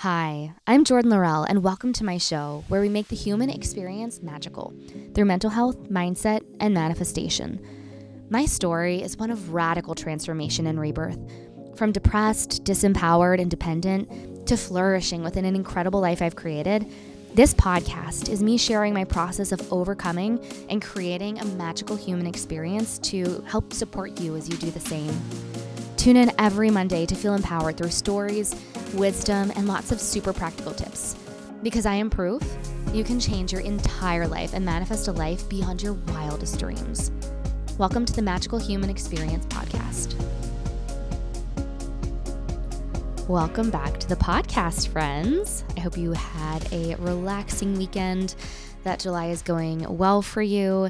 Hi, I'm Jordan Laurelle, and welcome to my show where we make the human experience magical through mental health, mindset, and manifestation. My story is one of radical transformation and rebirth. From depressed, disempowered, and dependent to flourishing within an incredible life I've created, this podcast is me sharing my process of overcoming and creating a magical human experience to help support you as you do the same. Tune in every Monday to feel empowered through stories, wisdom, and lots of super practical tips. Because I am proof you can change your entire life and manifest a life beyond your wildest dreams. Welcome to the Magical Human Experience Podcast. Welcome back to the podcast, friends. I hope you had a relaxing weekend, that July is going well for you.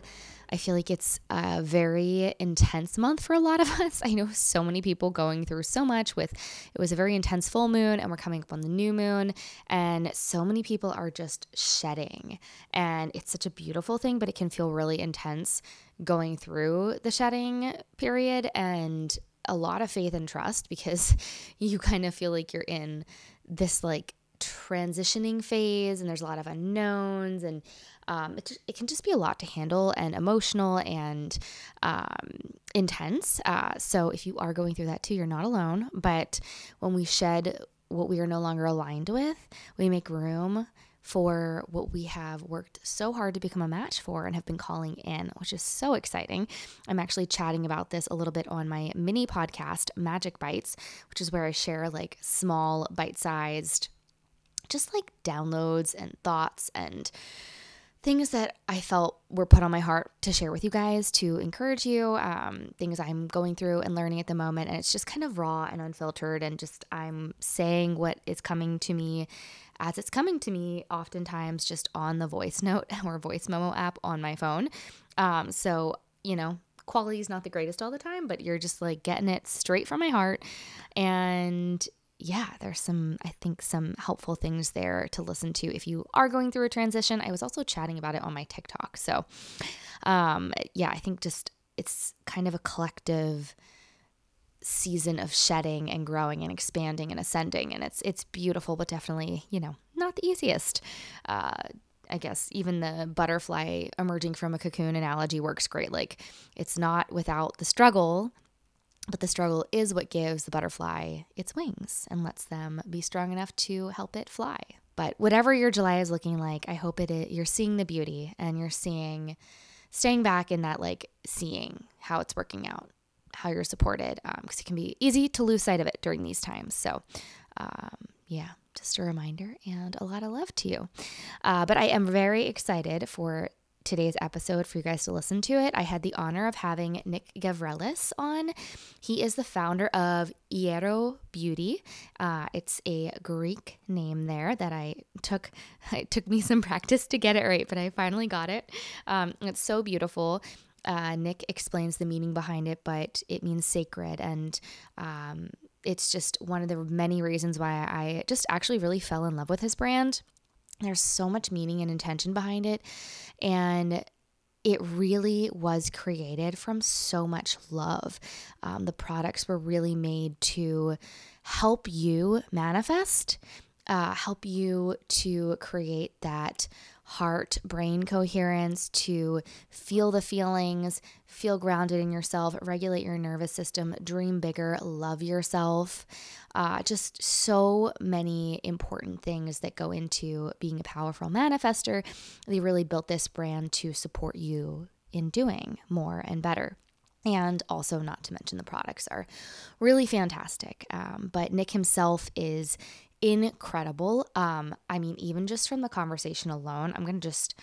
I feel like it's a very intense month for a lot of us. I know so many people going through so much with it was a very intense full moon and we're coming up on the new moon and so many people are just shedding. And it's such a beautiful thing, but it can feel really intense going through the shedding period and a lot of faith and trust because you kind of feel like you're in this like transitioning phase and there's a lot of unknowns and um, it, it can just be a lot to handle and emotional and um, intense. Uh, so if you are going through that too, you're not alone. But when we shed what we are no longer aligned with, we make room for what we have worked so hard to become a match for and have been calling in, which is so exciting. I'm actually chatting about this a little bit on my mini podcast, Magic Bites, which is where I share like small, bite sized, just like downloads and thoughts and things that I felt were put on my heart to share with you guys to encourage you, um, things I'm going through and learning at the moment. And it's just kind of raw and unfiltered, and just I'm saying what is coming to me as it's coming to me, oftentimes just on the voice note or voice memo app on my phone. Um, so, you know, quality is not the greatest all the time, but you're just like getting it straight from my heart. And yeah, there's some, I think, some helpful things there to listen to if you are going through a transition. I was also chatting about it on my TikTok. So, um, yeah, I think just it's kind of a collective season of shedding and growing and expanding and ascending and it's it's beautiful but definitely you know not the easiest uh I guess even the butterfly emerging from a cocoon analogy works great. Like it's not without the struggle but the struggle is what gives the butterfly its wings and lets them be strong enough to help it fly. But whatever your July is looking like, I hope it is, you're seeing the beauty and you're seeing, staying back in that like seeing how it's working out, how you're supported, because um, it can be easy to lose sight of it during these times. So, um, yeah, just a reminder and a lot of love to you. Uh, but I am very excited for today's episode for you guys to listen to it. I had the honor of having Nick Gavrelis on. He is the founder of Iero Beauty. Uh, it's a Greek name there that I took. It took me some practice to get it right, but I finally got it. Um, it's so beautiful. Uh, Nick explains the meaning behind it, but it means sacred and um, it's just one of the many reasons why I just actually really fell in love with his brand. There's so much meaning and intention behind it. And it really was created from so much love. Um, the products were really made to help you manifest, uh, help you to create that heart brain coherence, to feel the feelings, feel grounded in yourself, regulate your nervous system, dream bigger, love yourself. Uh, just so many important things that go into being a powerful manifester. They really built this brand to support you in doing more and better. And also, not to mention, the products are really fantastic. Um, but Nick himself is incredible. Um, I mean, even just from the conversation alone, I'm going to just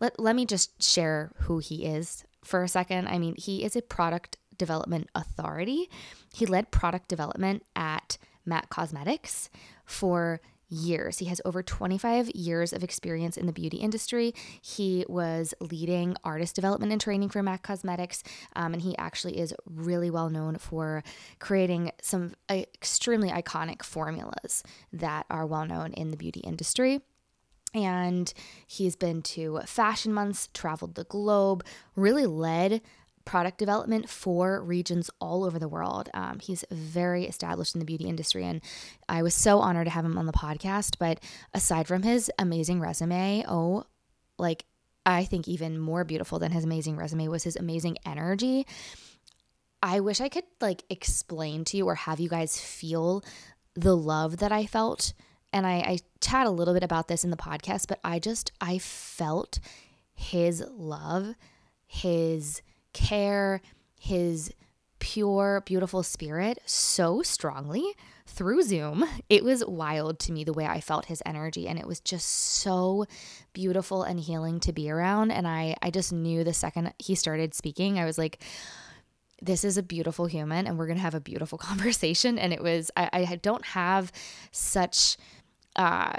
let, let me just share who he is for a second. I mean, he is a product development authority. He led product development at MAC Cosmetics for years. He has over 25 years of experience in the beauty industry. He was leading artist development and training for MAC Cosmetics, um, and he actually is really well known for creating some uh, extremely iconic formulas that are well known in the beauty industry. And he's been to fashion months, traveled the globe, really led product development for regions all over the world. Um, he's very established in the beauty industry, and I was so honored to have him on the podcast. But aside from his amazing resume, oh, like I think even more beautiful than his amazing resume was his amazing energy. I wish I could like explain to you or have you guys feel the love that I felt. And I, I chat a little bit about this in the podcast, but I just, I felt his love, his care, his pure, beautiful spirit so strongly through Zoom. It was wild to me the way I felt his energy and it was just so beautiful and healing to be around and I I just knew the second he started speaking, I was like this is a beautiful human and we're going to have a beautiful conversation and it was I, I don't have such uh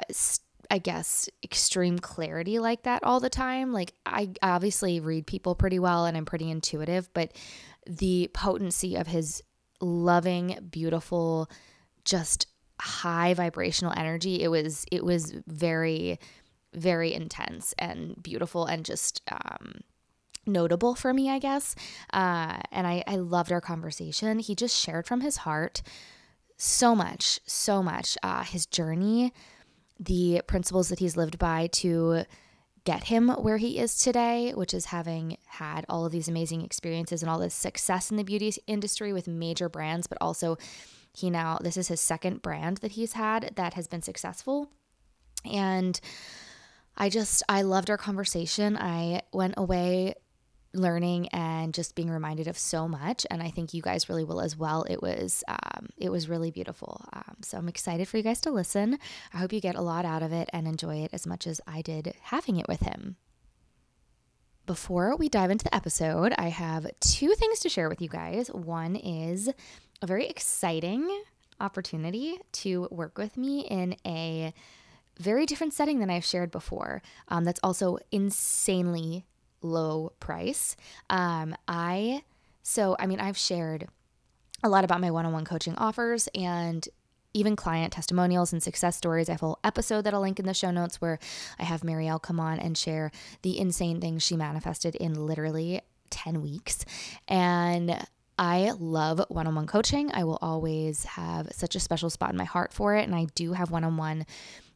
I guess, extreme clarity like that all the time. Like, I obviously read people pretty well and I'm pretty intuitive, but the potency of his loving, beautiful, just high vibrational energy, it was, it was very, very intense and beautiful and just, um, notable for me, I guess. Uh, and I, I loved our conversation. He just shared from his heart so much, so much. Uh, his journey, the principles that he's lived by to get him where he is today, which is having had all of these amazing experiences and all this success in the beauty industry with major brands, but also he now, this is his second brand that he's had that has been successful. And I just, I loved our conversation. I went away learning and just being reminded of so much and i think you guys really will as well. It was um, it was really beautiful. Um, so i'm excited for you guys to listen. I hope you get a lot out of it and enjoy it as much as i did having it with him. Before we dive into the episode i have two things to share with you guys. One is a very exciting opportunity to work with me in a very different setting than I've shared before. Um, that's also insanely low price. Um, I, so, I mean, I've shared a lot about my one on one coaching offers and even client testimonials and success stories. I have a whole episode that I'll link in the show notes where I have Marielle come on and share the insane things she manifested in literally 10 weeks. And I love one on one coaching. I will always have such a special spot in my heart for it. And I do have one on one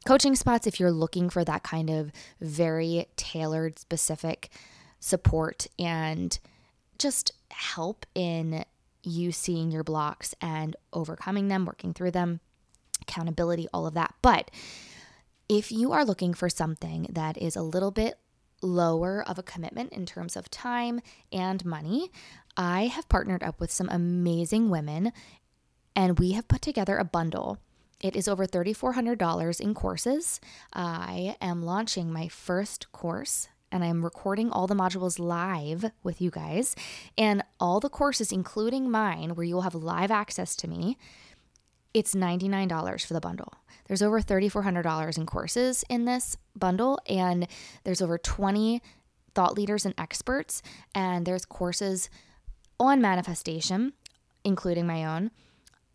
coaching spots if you're looking for that kind of very tailored, specific support and just help in you seeing your blocks and overcoming them, working through them, accountability, all of that. But if you are looking for something that is a little bit lower of a commitment in terms of time and money, I have partnered up with some amazing women and we have put together a bundle. It is over $3,400 in courses. I am launching my first course and I'm recording all the modules live with you guys. And all the courses, including mine, where you will have live access to me, it's $99 for the bundle. There's over $3,400 in courses in this bundle, and there's over 20 thought leaders and experts, and there's courses on manifestation, including my own,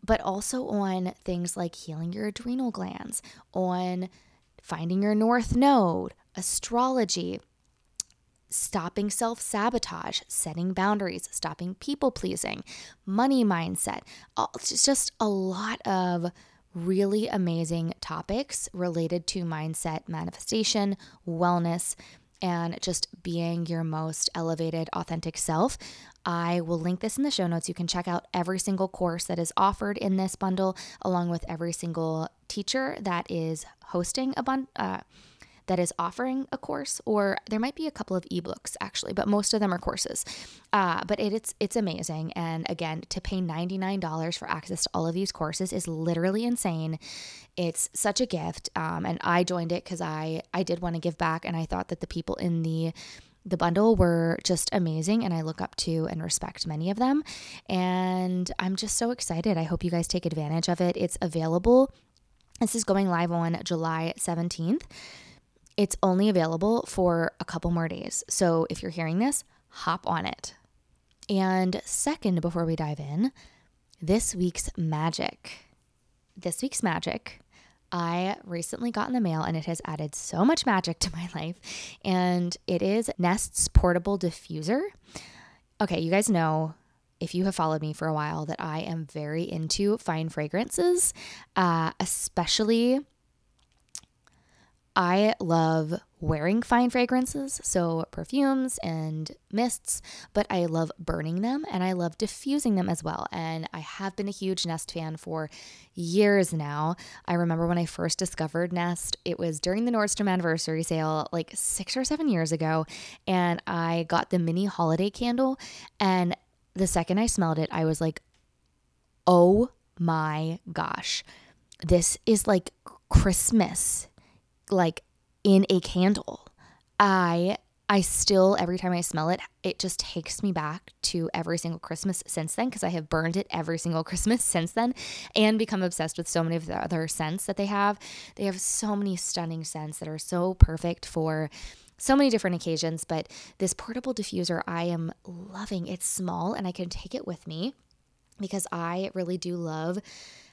but also on things like healing your adrenal glands, on finding your north node, astrology, stopping self sabotage, setting boundaries, stopping people pleasing, money mindset. It's just a lot of really amazing topics related to mindset, manifestation, wellness, and just being your most elevated, authentic self. I will link this in the show notes. You can check out every single course that is offered in this bundle, along with every single teacher that is hosting a bundle. Uh, that is offering a course, or there might be a couple of ebooks actually, but most of them are courses. Uh, but it, it's it's amazing, and again, to pay ninety nine dollars for access to all of these courses is literally insane. It's such a gift, um, and I joined it because I I did want to give back, and I thought that the people in the the bundle were just amazing and I look up to and respect many of them. And I'm just so excited. I hope you guys take advantage of it. It's available. This is going live on July 17th. It's only available for a couple more days. So if you're hearing this, hop on it. And second, before we dive in, this week's magic. This week's magic I recently got in the mail and it has added so much magic to my life. And it is Nest's portable diffuser. okay, you guys know if you have followed me for a while that I am very into fine fragrances, uh, especially. I love wearing fine fragrances, so perfumes and mists, but I love burning them and I love diffusing them as well. And I have been a huge Nest fan for years now. I remember when I first discovered Nest, it was during the Nordstrom anniversary sale like six or seven years ago, and I got the mini holiday candle. And the second I smelled it, I was like, oh my gosh, this is like Christmas, like in a candle. I I still every time I smell it, it just takes me back to every single Christmas since then because I have burned it every single Christmas since then and become obsessed with so many of the other scents that they have. They have so many stunning scents that are so perfect for so many different occasions, but this portable diffuser I am loving. It's small and I can take it with me because I really do love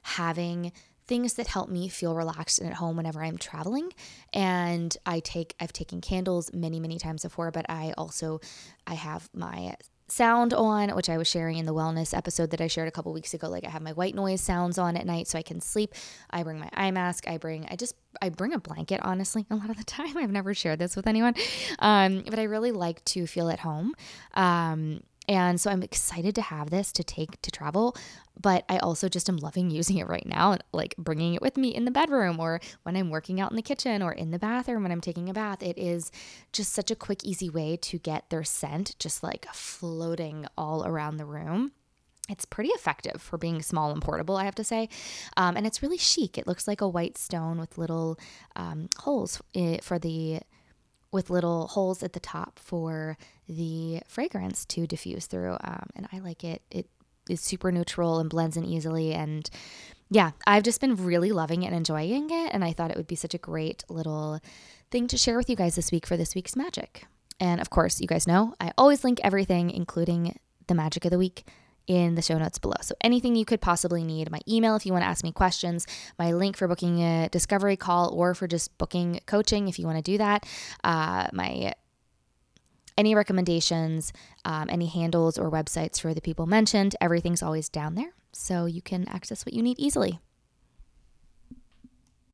having things that help me feel relaxed and at home whenever I'm traveling. And I take I've taken candles many, many times before, but I also I have my sound on, which I was sharing in the wellness episode that I shared a couple weeks ago. Like I have my white noise sounds on at night so I can sleep. I bring my eye mask. I bring, I just, I bring a blanket, honestly, a lot of the time. I've never shared this with anyone. Um, but I really like to feel at home. Um, and so I'm excited to have this to take to travel, but I also just am loving using it right now, like bringing it with me in the bedroom or when I'm working out in the kitchen or in the bathroom when I'm taking a bath. It is just such a quick, easy way to get their scent just like floating all around the room. It's pretty effective for being small and portable, I have to say. Um, and it's really chic. It looks like a white stone with little um, holes eh, for the with little holes at the top for the fragrance to diffuse through. Um, and I like it. It is super neutral and blends in easily. And yeah, I've just been really loving it and enjoying it. And I thought it would be such a great little thing to share with you guys this week for this week's magic. And of course, you guys know I always link everything, including the magic of the week, in the show notes below. So anything you could possibly need, my email if you want to ask me questions, my link for booking a discovery call or for just booking coaching if you want to do that, uh, my any recommendations, um, any handles or websites for the people mentioned, everything's always down there. So you can access what you need easily.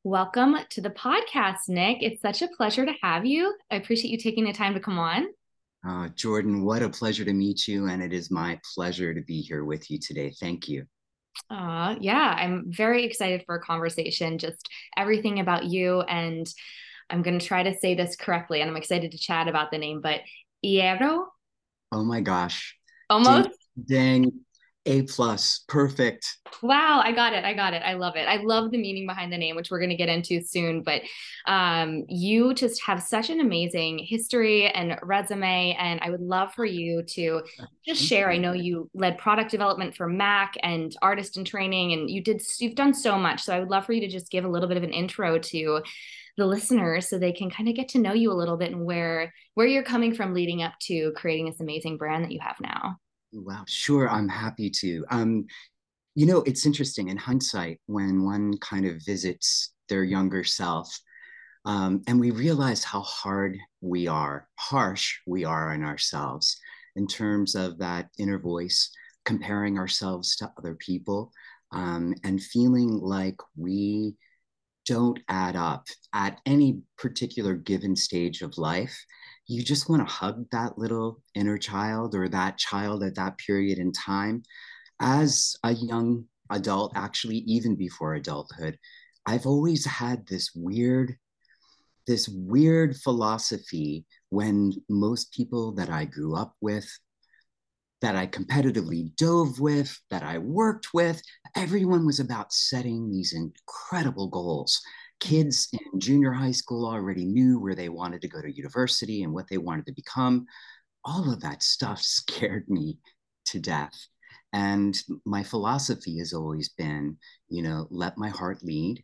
Welcome to the podcast, Nick. It's such a pleasure to have you. I appreciate you taking the time to come on. Uh, Jordan, what a pleasure to meet you. And it is my pleasure to be here with you today. Thank you. Uh, yeah, I'm very excited for a conversation, just everything about you. And I'm going to try to say this correctly. And I'm excited to chat about the name, but Iero? Oh my gosh. Almost. Dang, dang a plus, perfect. Wow, I got it. I got it. I love it. I love the meaning behind the name, which we're going to get into soon. But um, you just have such an amazing history and resume, and I would love for you to just share. I know you led product development for Mac and artist in training, and you did. You've done so much. So I would love for you to just give a little bit of an intro to the listeners so they can kind of get to know you a little bit and where where you're coming from leading up to creating this amazing brand that you have now. Wow, sure, I'm happy to. Um, you know, it's interesting in hindsight when one kind of visits their younger self, um, and we realize how hard we are, harsh we are on ourselves in terms of that inner voice, comparing ourselves to other people, um, and feeling like we don't add up at any particular given stage of life you just want to hug that little inner child or that child at that period in time. As a young adult, actually, even before adulthood, I've always had this weird, this weird philosophy when most people that I grew up with, that I competitively dove with, that I worked with, everyone was about setting these incredible goals kids in junior high school already knew where they wanted to go to university and what they wanted to become. All of that stuff scared me to death. And my philosophy has always been, you know, let my heart lead,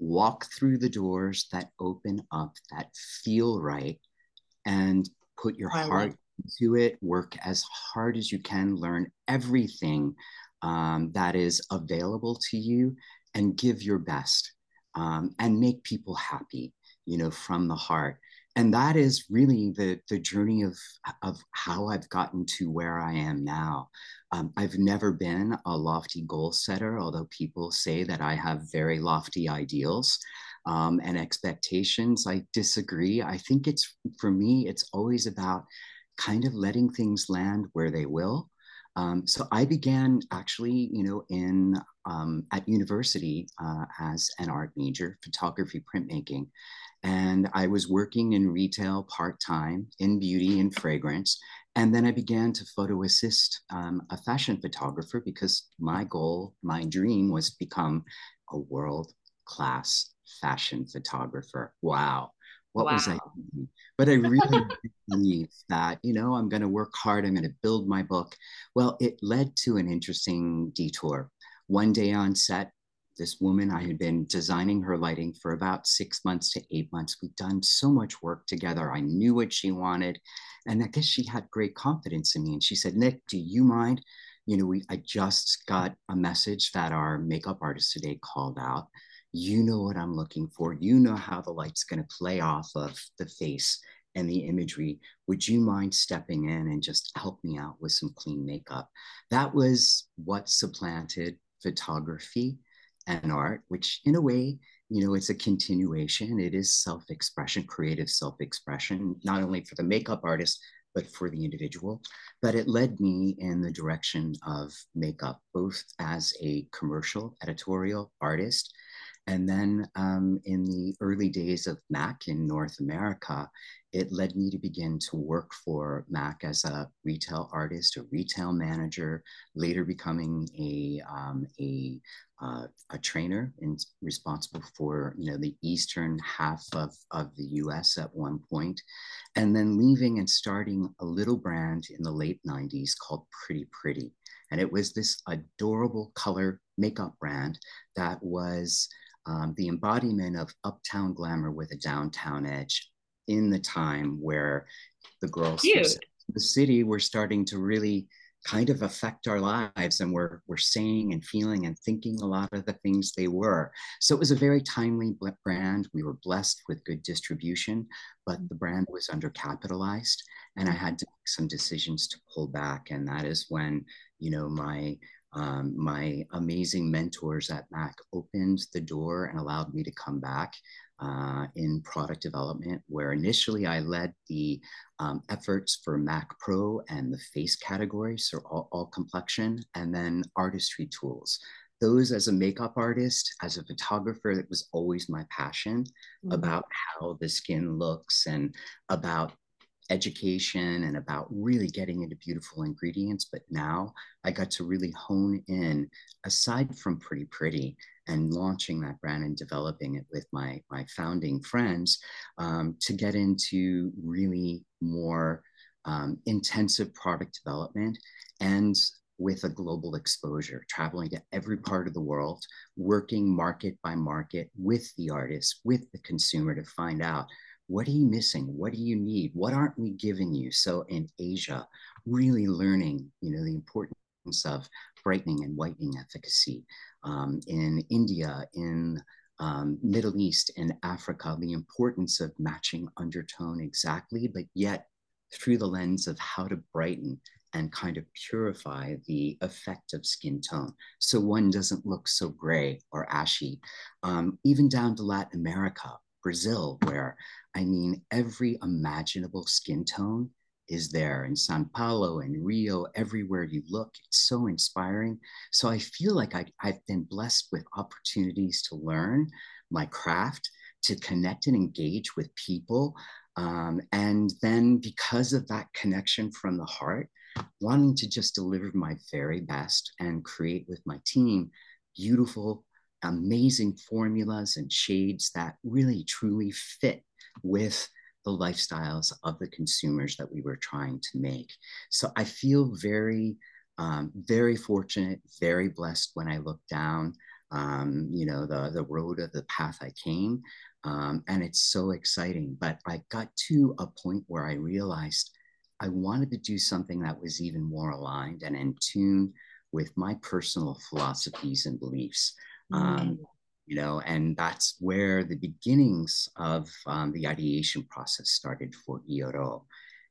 walk through the doors that open up, that feel right, and put your I heart into it, work as hard as you can, learn everything um, that is available to you, and give your best um, and make people happy, you know, from the heart. and that is really the the journey of of how I've gotten to where I am now. Um, I've never been a lofty goal setter, although people say that I have very lofty ideals um, and expectations. I disagree. I think it's for me, it's always about kind of letting things land where they will. Um, so I began actually, you know, in um, at university uh, as an art major, photography, printmaking, and I was working in retail part time in beauty and fragrance. And then I began to photo assist um, a fashion photographer because my goal, my dream was to become a world class fashion photographer. Wow. What wow. was I thinking? But I really believe that, you know, I'm going to work hard. I'm going to build my book. Well, it led to an interesting detour. One day on set, this woman, I had been designing her lighting for about six months to eight months. We'd done so much work together. I knew what she wanted. And I guess she had great confidence in me. And she said, Nick, do you mind? You know, we I just got a message that our makeup artist today called out you know what I'm looking for. You know how the light's going to play off of the face and the imagery. Would you mind stepping in and just help me out with some clean makeup? That was what supplanted photography and art, which in a way, you know, it's a continuation. It is self expression, creative self expression, not only for the makeup artist, but for the individual. But it led me in the direction of makeup, both as a commercial editorial artist and then um, in the early days of Mac in North America, it led me to begin to work for Mac as a retail artist, a retail manager, later becoming a, um, a, uh, a trainer and responsible for you know, the eastern half of, of the US at one point, and then leaving and starting a little brand in the late 90s called Pretty Pretty. And it was this adorable color makeup brand that was um, the embodiment of uptown glamour with a downtown edge in the time where the girls the city were starting to really kind of affect our lives and we're, we're saying and feeling and thinking a lot of the things they were. So it was a very timely brand. We were blessed with good distribution, but the brand was undercapitalized and I had to make some decisions to pull back. And that is when, you know, my um, my amazing mentors at Mac opened the door and allowed me to come back uh, in product development, where initially I led the um, efforts for Mac Pro and the face category, so all, all complexion, and then artistry tools. Those as a makeup artist, as a photographer, that was always my passion mm-hmm. about how the skin looks and about education and about really getting into beautiful ingredients. But now I got to really hone in, aside from Pretty Pretty and launching that brand and developing it with my, my founding friends, um, to get into really more um, intensive product development and with a global exposure, traveling to every part of the world, working market by market with the artist, with the consumer to find out what are you missing? What do you need? What aren't we giving you? So in Asia, really learning, you know, the importance of brightening and whitening efficacy. Um, in India, in um, Middle East, in Africa, the importance of matching undertone exactly, but yet through the lens of how to brighten and kind of purify the effect of skin tone so one doesn't look so gray or ashy. Um, even down to Latin America, Brazil, where I mean, every imaginable skin tone is there in Sao Paulo and Rio, everywhere you look. It's so inspiring. So I feel like I, I've been blessed with opportunities to learn my craft, to connect and engage with people. Um, and then because of that connection from the heart, wanting to just deliver my very best and create with my team beautiful, amazing formulas and shades that really truly fit with the lifestyles of the consumers that we were trying to make. So I feel very, um, very fortunate, very blessed when I look down, um, you know, the, the road of the path I came. Um, and it's so exciting. But I got to a point where I realized I wanted to do something that was even more aligned and in tune with my personal philosophies and beliefs. Um, you know, and that's where the beginnings of um, the ideation process started for Iero.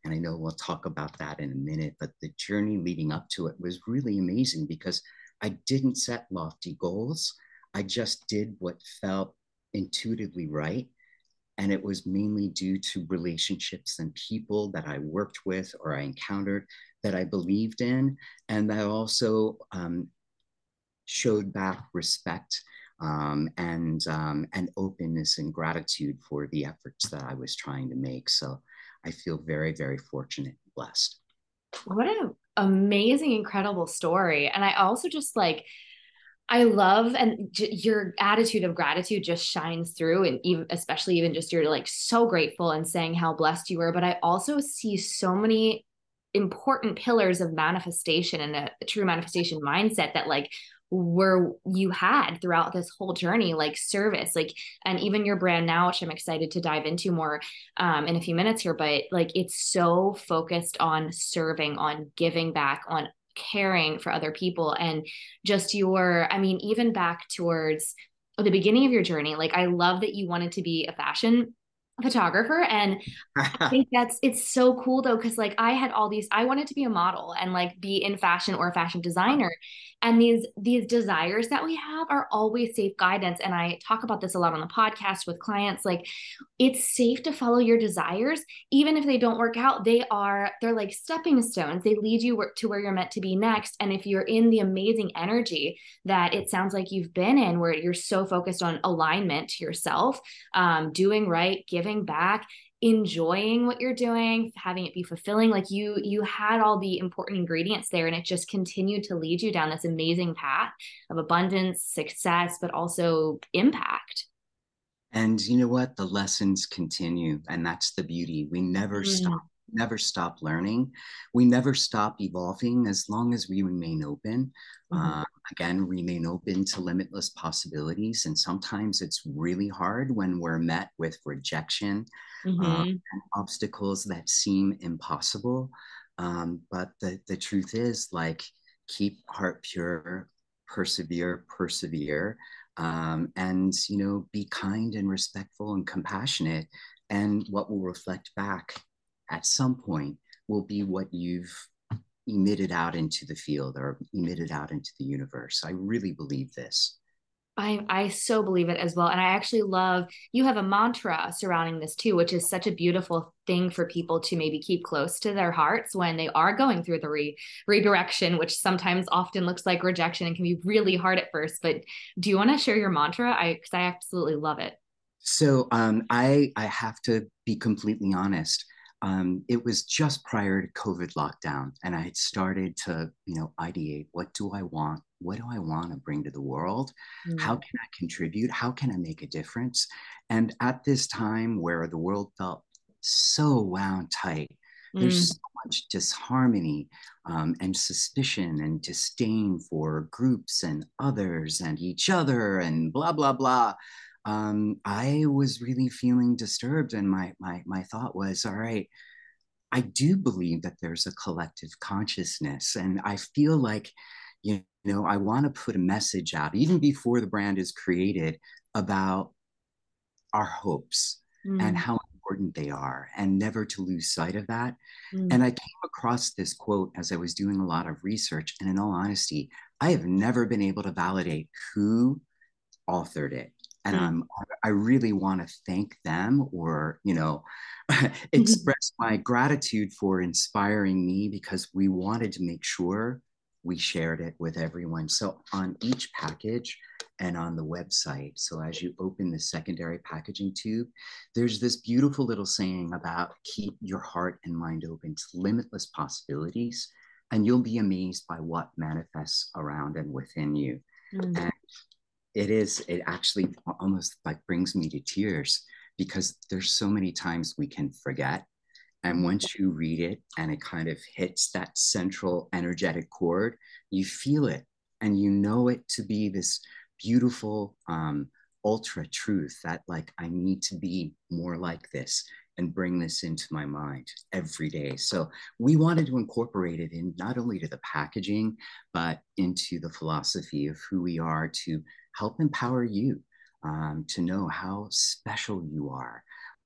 And I know we'll talk about that in a minute, but the journey leading up to it was really amazing because I didn't set lofty goals. I just did what felt intuitively right. And it was mainly due to relationships and people that I worked with or I encountered that I believed in, and that also um, showed back respect um, and um, and openness and gratitude for the efforts that I was trying to make. So I feel very, very fortunate and blessed. What an amazing, incredible story. And I also just like, I love and j- your attitude of gratitude just shines through, and even especially even just you're like so grateful and saying how blessed you were. But I also see so many important pillars of manifestation and a, a true manifestation mindset that like were you had throughout this whole journey like service like and even your brand now which i'm excited to dive into more um, in a few minutes here but like it's so focused on serving on giving back on caring for other people and just your i mean even back towards the beginning of your journey like i love that you wanted to be a fashion photographer and i think that's it's so cool though because like i had all these i wanted to be a model and like be in fashion or a fashion designer. And these these desires that we have are always safe guidance. And i talk about this a lot on the podcast with clients like it's safe to follow your desires. Even if they don't work out they are they're like stepping stones. They lead you to where you're meant to be next. And if you're in the amazing energy that it sounds like you've been in where you're so focused on alignment to yourself um, doing right giving back enjoying what you're doing having it be fulfilling like you you had all the important ingredients there and it just continued to lead you down this amazing path of abundance success but also impact. And you know what? The lessons continue and that's the beauty. We never mm. stop never stop learning. We never stop evolving as long as we remain open. Mm-hmm. Uh, again, remain open to limitless possibilities. And sometimes it's really hard when we're met with rejection mm-hmm. um, and obstacles that seem impossible. Um, but the, the truth is, like, keep heart pure, persevere, persevere. Um, and you know be kind and respectful and compassionate and what will reflect back at some point will be what you've emitted out into the field or emitted out into the universe. I really believe this. I, I so believe it as well. And I actually love you have a mantra surrounding this too, which is such a beautiful thing for people to maybe keep close to their hearts when they are going through the re- redirection, which sometimes often looks like rejection and can be really hard at first. But do you want to share your mantra? I because I absolutely love it. So um, I I have to be completely honest um, it was just prior to COVID lockdown, and I had started to, you know, ideate what do I want? What do I want to bring to the world? Mm. How can I contribute? How can I make a difference? And at this time where the world felt so wound tight, mm. there's so much disharmony um, and suspicion and disdain for groups and others and each other and blah, blah, blah um, I was really feeling disturbed, and my my my thought was, all right, I do believe that there's a collective consciousness, and I feel like, you know, I want to put a message out even before the brand is created about our hopes mm. and how important they are, and never to lose sight of that. Mm. And I came across this quote as I was doing a lot of research, and in all honesty, I have never been able to validate who authored it and mm. I'm I really want to thank them or you know express my gratitude for inspiring me because we wanted to make sure we shared it with everyone. So on each package and on the website, so as you open the secondary packaging tube, there's this beautiful little saying about keep your heart and mind open to limitless possibilities, and you'll be amazed by what manifests around and within you. Mm. And it is it actually almost like brings me to tears because there's so many times we can forget and once you read it and it kind of hits that central energetic chord you feel it and you know it to be this beautiful um, ultra truth that like i need to be more like this and bring this into my mind every day. So we wanted to incorporate it in not only to the packaging, but into the philosophy of who we are to help empower you um, to know how special you are.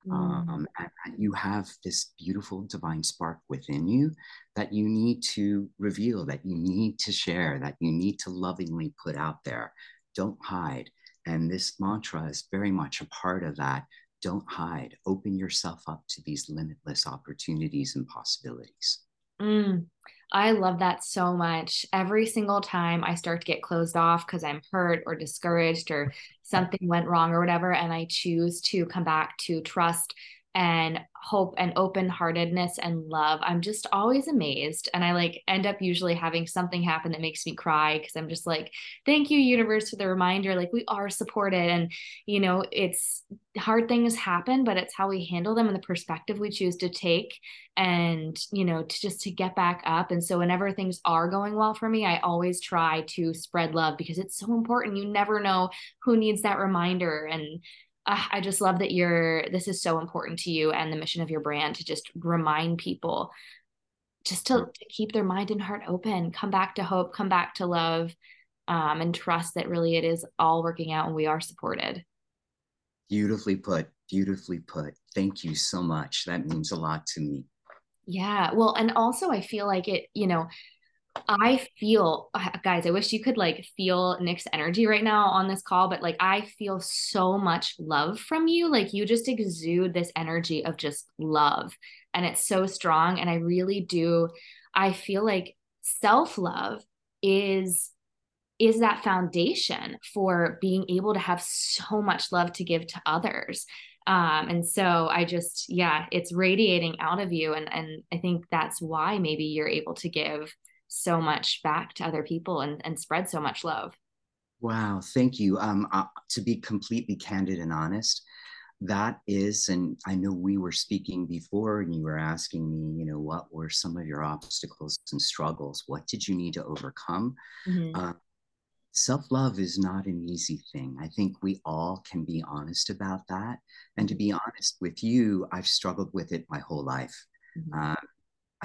Um, and, and you have this beautiful divine spark within you that you need to reveal, that you need to share, that you need to lovingly put out there. Don't hide. And this mantra is very much a part of that. Don't hide. Open yourself up to these limitless opportunities and possibilities. Mm, I love that so much. Every single time I start to get closed off because I'm hurt or discouraged or something went wrong or whatever, and I choose to come back to trust and hope and open heartedness and love. I'm just always amazed. And I like end up usually having something happen that makes me cry because I'm just like, thank you, universe, for the reminder. Like, we are supported. And, you know, it's hard things happen, but it's how we handle them and the perspective we choose to take. And, you know, to just to get back up. And so, whenever things are going well for me, I always try to spread love because it's so important. You never know who needs that reminder. And, uh, I just love that you're this is so important to you and the mission of your brand to just remind people just to, to keep their mind and heart open, come back to hope, come back to love, um, and trust that really it is all working out and we are supported. Beautifully put. Beautifully put. Thank you so much. That means a lot to me. Yeah. Well, and also I feel like it, you know, I feel, uh, guys, I wish you could like feel Nick's energy right now on this call, but like I feel so much love from you. Like you just exude this energy of just love, and it's so strong. And I really do, I feel like self love is is that foundation for being able to have so much love to give to others um, and so i just yeah it's radiating out of you and and i think that's why maybe you're able to give so much back to other people and, and spread so much love. Wow, thank you. Um, uh, to be completely candid and honest, that is, and I know we were speaking before, and you were asking me, you know, what were some of your obstacles and struggles? What did you need to overcome? Mm-hmm. Uh, Self love is not an easy thing. I think we all can be honest about that. And to be honest with you, I've struggled with it my whole life. Mm-hmm. Uh,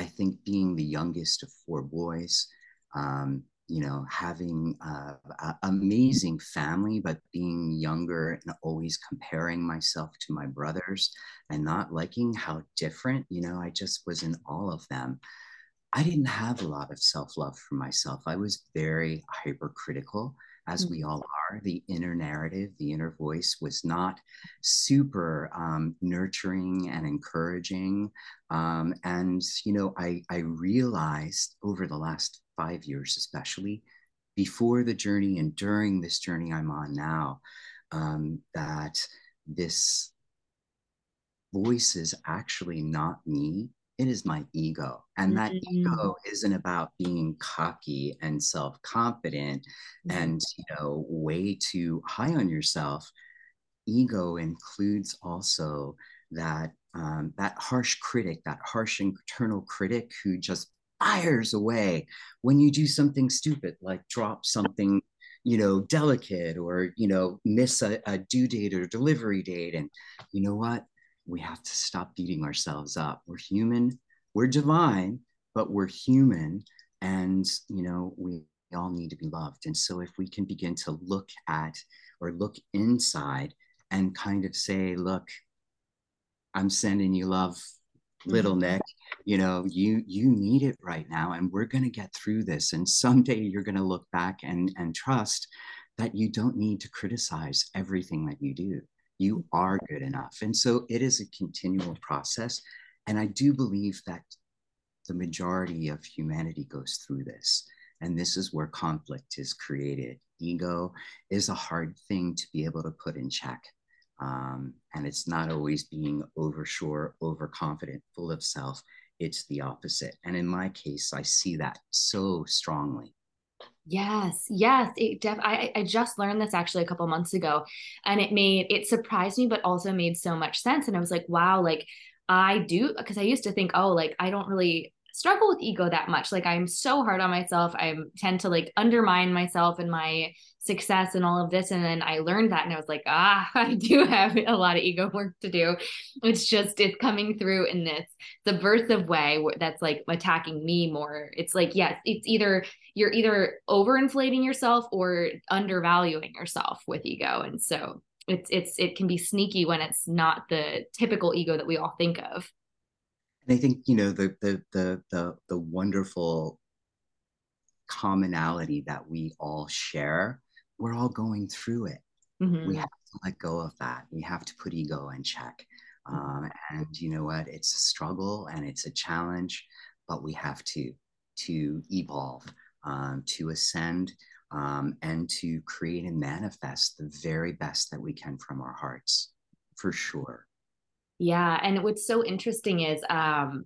I think being the youngest of four boys, um, you know, having uh, an amazing family, but being younger and always comparing myself to my brothers and not liking how different, you know, I just was in all of them. I didn't have a lot of self love for myself. I was very hypercritical as we all are. The inner narrative, the inner voice was not super um, nurturing and encouraging. Um, and, you know, I, I realized over the last five years, especially before the journey and during this journey I'm on now, um, that this voice is actually not me it is my ego. And that mm-hmm. ego isn't about being cocky and self confident mm-hmm. and, you know, way too high on yourself. Ego includes also that um, that harsh critic, that harsh internal critic who just fires away when you do something stupid, like drop something, you know, delicate or, you know, miss a, a due date or delivery date. And you know what? We have to stop beating ourselves up. We're human, we're divine, but we're human. And, you know, we all need to be loved. And so if we can begin to look at or look inside and kind of say, look, I'm sending you love, little mm-hmm. Nick. You know, you you need it right now, and we're gonna get through this. And someday you're gonna look back and and trust that you don't need to criticize everything that you do you are good enough. And so it is a continual process. And I do believe that the majority of humanity goes through this. And this is where conflict is created. Ego is a hard thing to be able to put in check. Um, and it's not always being oversure, overconfident, full of self. It's the opposite. And in my case, I see that so strongly. Yes, yes. It def- I, I just learned this actually a couple months ago and it made it surprised me, but also made so much sense. And I was like, wow, like I do because I used to think, oh, like I don't really struggle with ego that much. Like I'm so hard on myself. I tend to like undermine myself and my success and all of this. And then I learned that and I was like, ah, I do have a lot of ego work to do. It's just, it's coming through in this subversive way that's like attacking me more. It's like, yes, it's either, you're either overinflating yourself or undervaluing yourself with ego. And so it's it's it can be sneaky when it's not the typical ego that we all think of and i think you know the the the the, the wonderful commonality that we all share we're all going through it mm-hmm. we have to let go of that we have to put ego in check um, and you know what it's a struggle and it's a challenge but we have to to evolve um, to ascend um, and to create and manifest the very best that we can from our hearts, for sure. Yeah. And what's so interesting is um,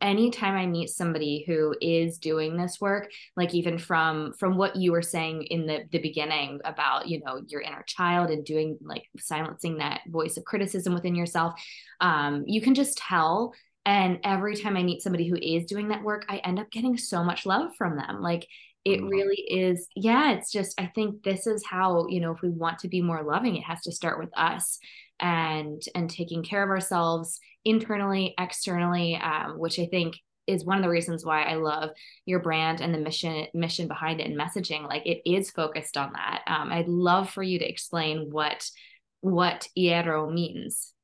anytime i meet somebody who is doing this work like even from from what you were saying in the the beginning about you know your inner child and doing like silencing that voice of criticism within yourself um you can just tell and every time i meet somebody who is doing that work i end up getting so much love from them like it really is yeah it's just i think this is how you know if we want to be more loving it has to start with us and and taking care of ourselves internally externally um, which i think is one of the reasons why i love your brand and the mission mission behind it and messaging like it is focused on that um, i'd love for you to explain what what iero means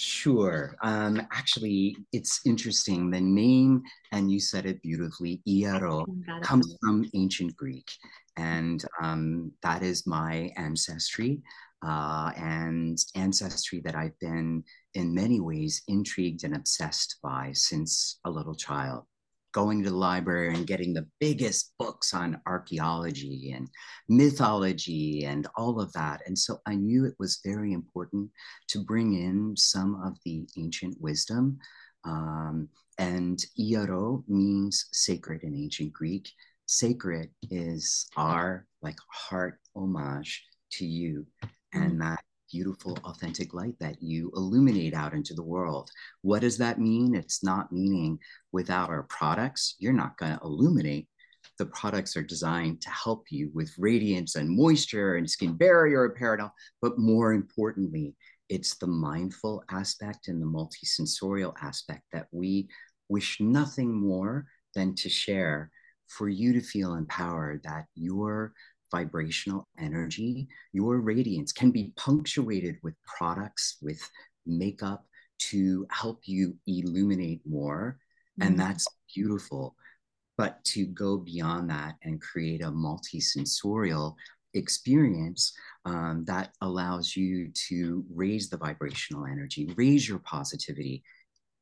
Sure. Um, actually, it's interesting. The name, and you said it beautifully, Iero, comes from ancient Greek. And um, that is my ancestry uh, and ancestry that I've been, in many ways, intrigued and obsessed by since a little child going to the library and getting the biggest books on archaeology and mythology and all of that. And so I knew it was very important to bring in some of the ancient wisdom. Um, and Iero means sacred in ancient Greek. Sacred is our like heart homage to you. And mm. that beautiful, authentic light that you illuminate out into the world. What does that mean? It's not meaning without our products, you're not going to illuminate. The products are designed to help you with radiance and moisture and skin barrier repair, but more importantly, it's the mindful aspect and the multisensorial aspect that we wish nothing more than to share for you to feel empowered that your vibrational energy, your radiance can be punctuated with products, with makeup to help you illuminate more. Mm-hmm. And that's beautiful. But to go beyond that and create a multisensorial experience um, that allows you to raise the vibrational energy, raise your positivity,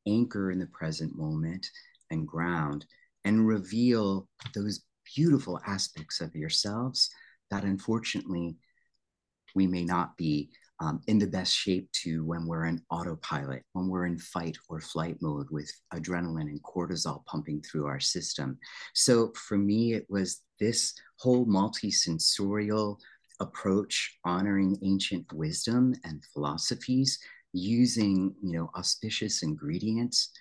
anchor in the present moment, and ground, and reveal those beautiful aspects of yourselves that unfortunately we may not be um, in the best shape to when we're in autopilot, when we're in fight or flight mode with adrenaline and cortisol pumping through our system. So for me, it was this whole multisensorial approach, honoring ancient wisdom and philosophies, using you know auspicious ingredients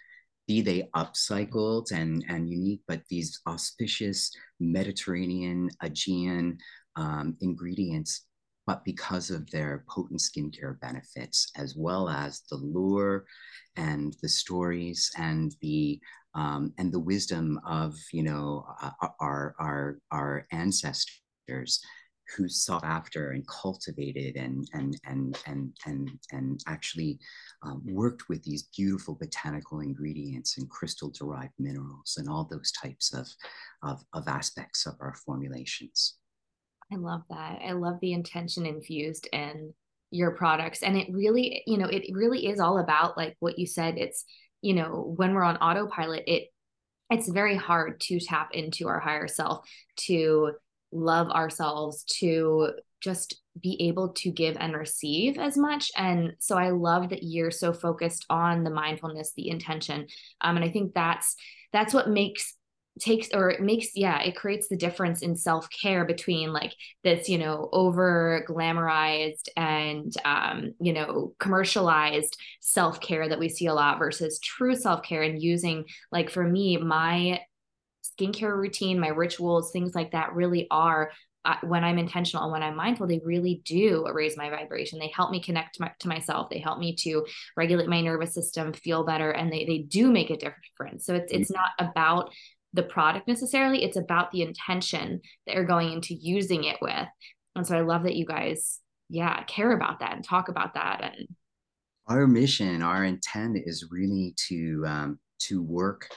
be they upcycled and, and unique, but these auspicious Mediterranean, Aegean um, ingredients, but because of their potent skincare benefits, as well as the lure and the stories and the um, and the wisdom of you know uh, our our our ancestors who sought after and cultivated and and and and and and actually um, worked with these beautiful botanical ingredients and crystal derived minerals and all those types of, of of aspects of our formulations. I love that. I love the intention infused in your products. And it really you know it really is all about like what you said it's you know when we're on autopilot it it's very hard to tap into our higher self to love ourselves to just be able to give and receive as much. And so i love that you're so focused on the mindfulness the intention. Um, and i think that's that's what makes takes or it makes yeah it creates the difference in self-care between like this you know over glamorized and um you know commercialized self-care that we see a lot versus true self-care and using like for me my skincare routine, my rituals, things like that really are uh, when I'm intentional and when I'm mindful, they really do raise my vibration. They help me connect to, my, to, myself. They help me to regulate my nervous system, feel better, and they they do make a difference. So it's it's not about the product necessarily. It's about the intention that you're going into using it with. And so I love that you guys yeah care about that and talk about that and our mission our intent is really to um, to work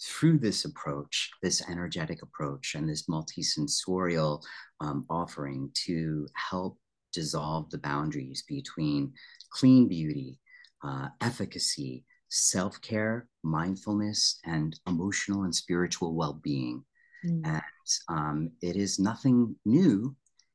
through this approach this energetic approach and this multisensorial um, offering to help dissolve the boundaries between clean beauty uh, efficacy self-care mindfulness and emotional and spiritual well-being mm. and um, it is nothing new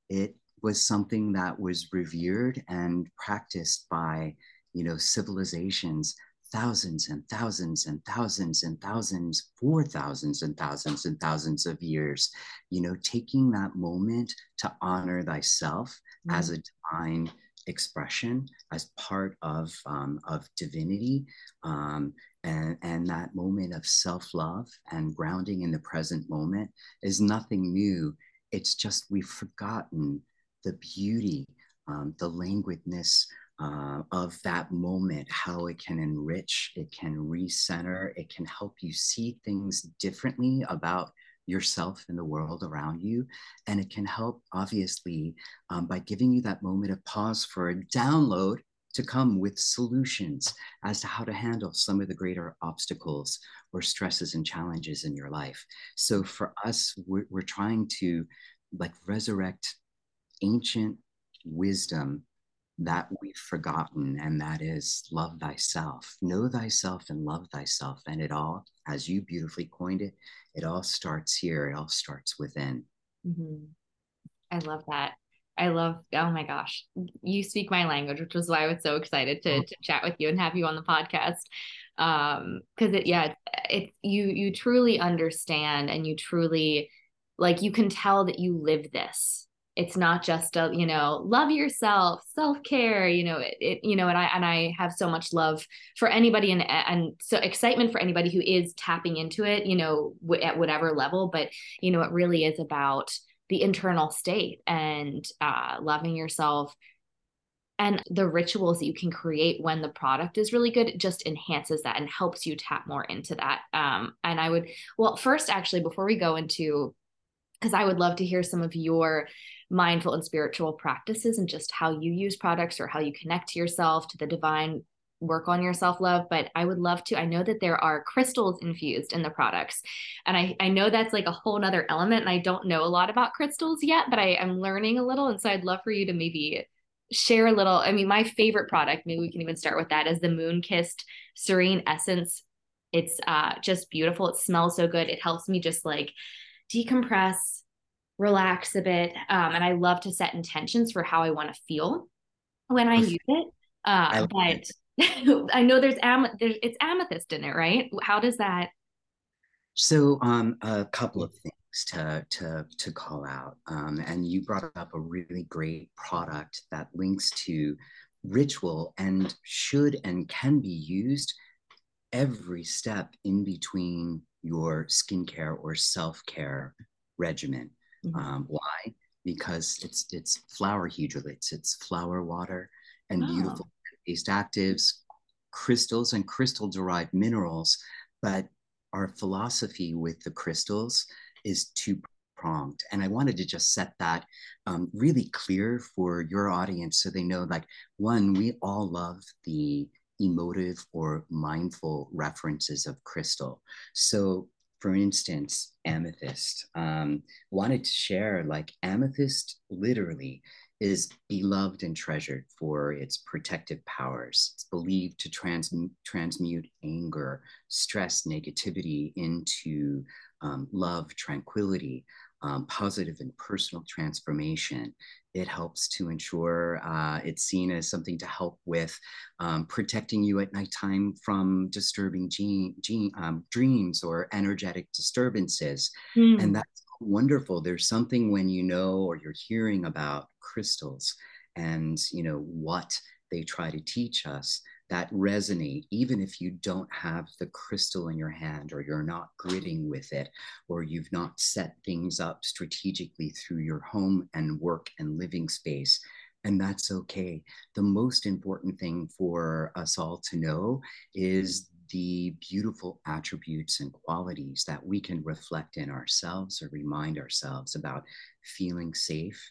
it was something that was revered and practiced by you know civilizations thousands and thousands and thousands and thousands for thousands and thousands and thousands of years you know taking that moment to honor thyself mm-hmm. as a divine expression as part of um, of divinity um, and and that moment of self-love and grounding in the present moment is nothing new it's just we've forgotten the beauty, um, the languidness uh, of that moment, how it can enrich, it can recenter, it can help you see things differently about yourself and the world around you. And it can help, obviously, um, by giving you that moment of pause for a download to come with solutions as to how to handle some of the greater obstacles or stresses and challenges in your life. So for us, we're, we're trying to like resurrect ancient wisdom that we've forgotten, and that is love thyself. Know thyself and love thyself. And it all, as you beautifully coined it, it all starts here, it all starts within. Mm-hmm. I love that. I love, oh my gosh, you speak my language, which was why I was so excited to, oh. to chat with you and have you on the podcast. Um, cause it, yeah, it, you, you truly understand and you truly, like, you can tell that you live this it's not just a you know love yourself self-care you know it, it, you know and i and i have so much love for anybody and and so excitement for anybody who is tapping into it you know w- at whatever level but you know it really is about the internal state and uh, loving yourself and the rituals that you can create when the product is really good just enhances that and helps you tap more into that um, and i would well first actually before we go into because i would love to hear some of your mindful and spiritual practices and just how you use products or how you connect to yourself, to the divine, work on your self love. But I would love to. I know that there are crystals infused in the products. And I, I know that's like a whole nother element. And I don't know a lot about crystals yet, but I am learning a little. And so I'd love for you to maybe share a little. I mean, my favorite product, maybe we can even start with that, is the Moon Kissed Serene Essence. It's uh, just beautiful. It smells so good. It helps me just like decompress relax a bit. Um, and I love to set intentions for how I want to feel when I use it. Uh, but it. I know there's, am- there's it's amethyst in it, right? How does that? So um, a couple of things to to to call out, um, and you brought up a really great product that links to ritual and should and can be used every step in between your skincare or self care regimen. Mm-hmm. Um, why? Because it's it's flower hydrolats, it's flower water, and oh. beautiful taste actives, crystals, and crystal derived minerals. But our philosophy with the crystals is two pronged. And I wanted to just set that um, really clear for your audience so they know like, one, we all love the emotive or mindful references of crystal. So for instance, amethyst. Um, wanted to share like amethyst literally is beloved and treasured for its protective powers. It's believed to trans- transmute anger, stress, negativity into um, love, tranquility, um, positive and personal transformation. It helps to ensure uh, it's seen as something to help with um, protecting you at nighttime from disturbing gene, gene, um, dreams or energetic disturbances. Mm. And that's wonderful. There's something when you know or you're hearing about crystals and you know what they try to teach us that resonate, even if you don't have the crystal in your hand or you're not gritting with it or you've not set things up strategically through your home and work and living space. And that's okay. The most important thing for us all to know is the beautiful attributes and qualities that we can reflect in ourselves or remind ourselves about feeling safe,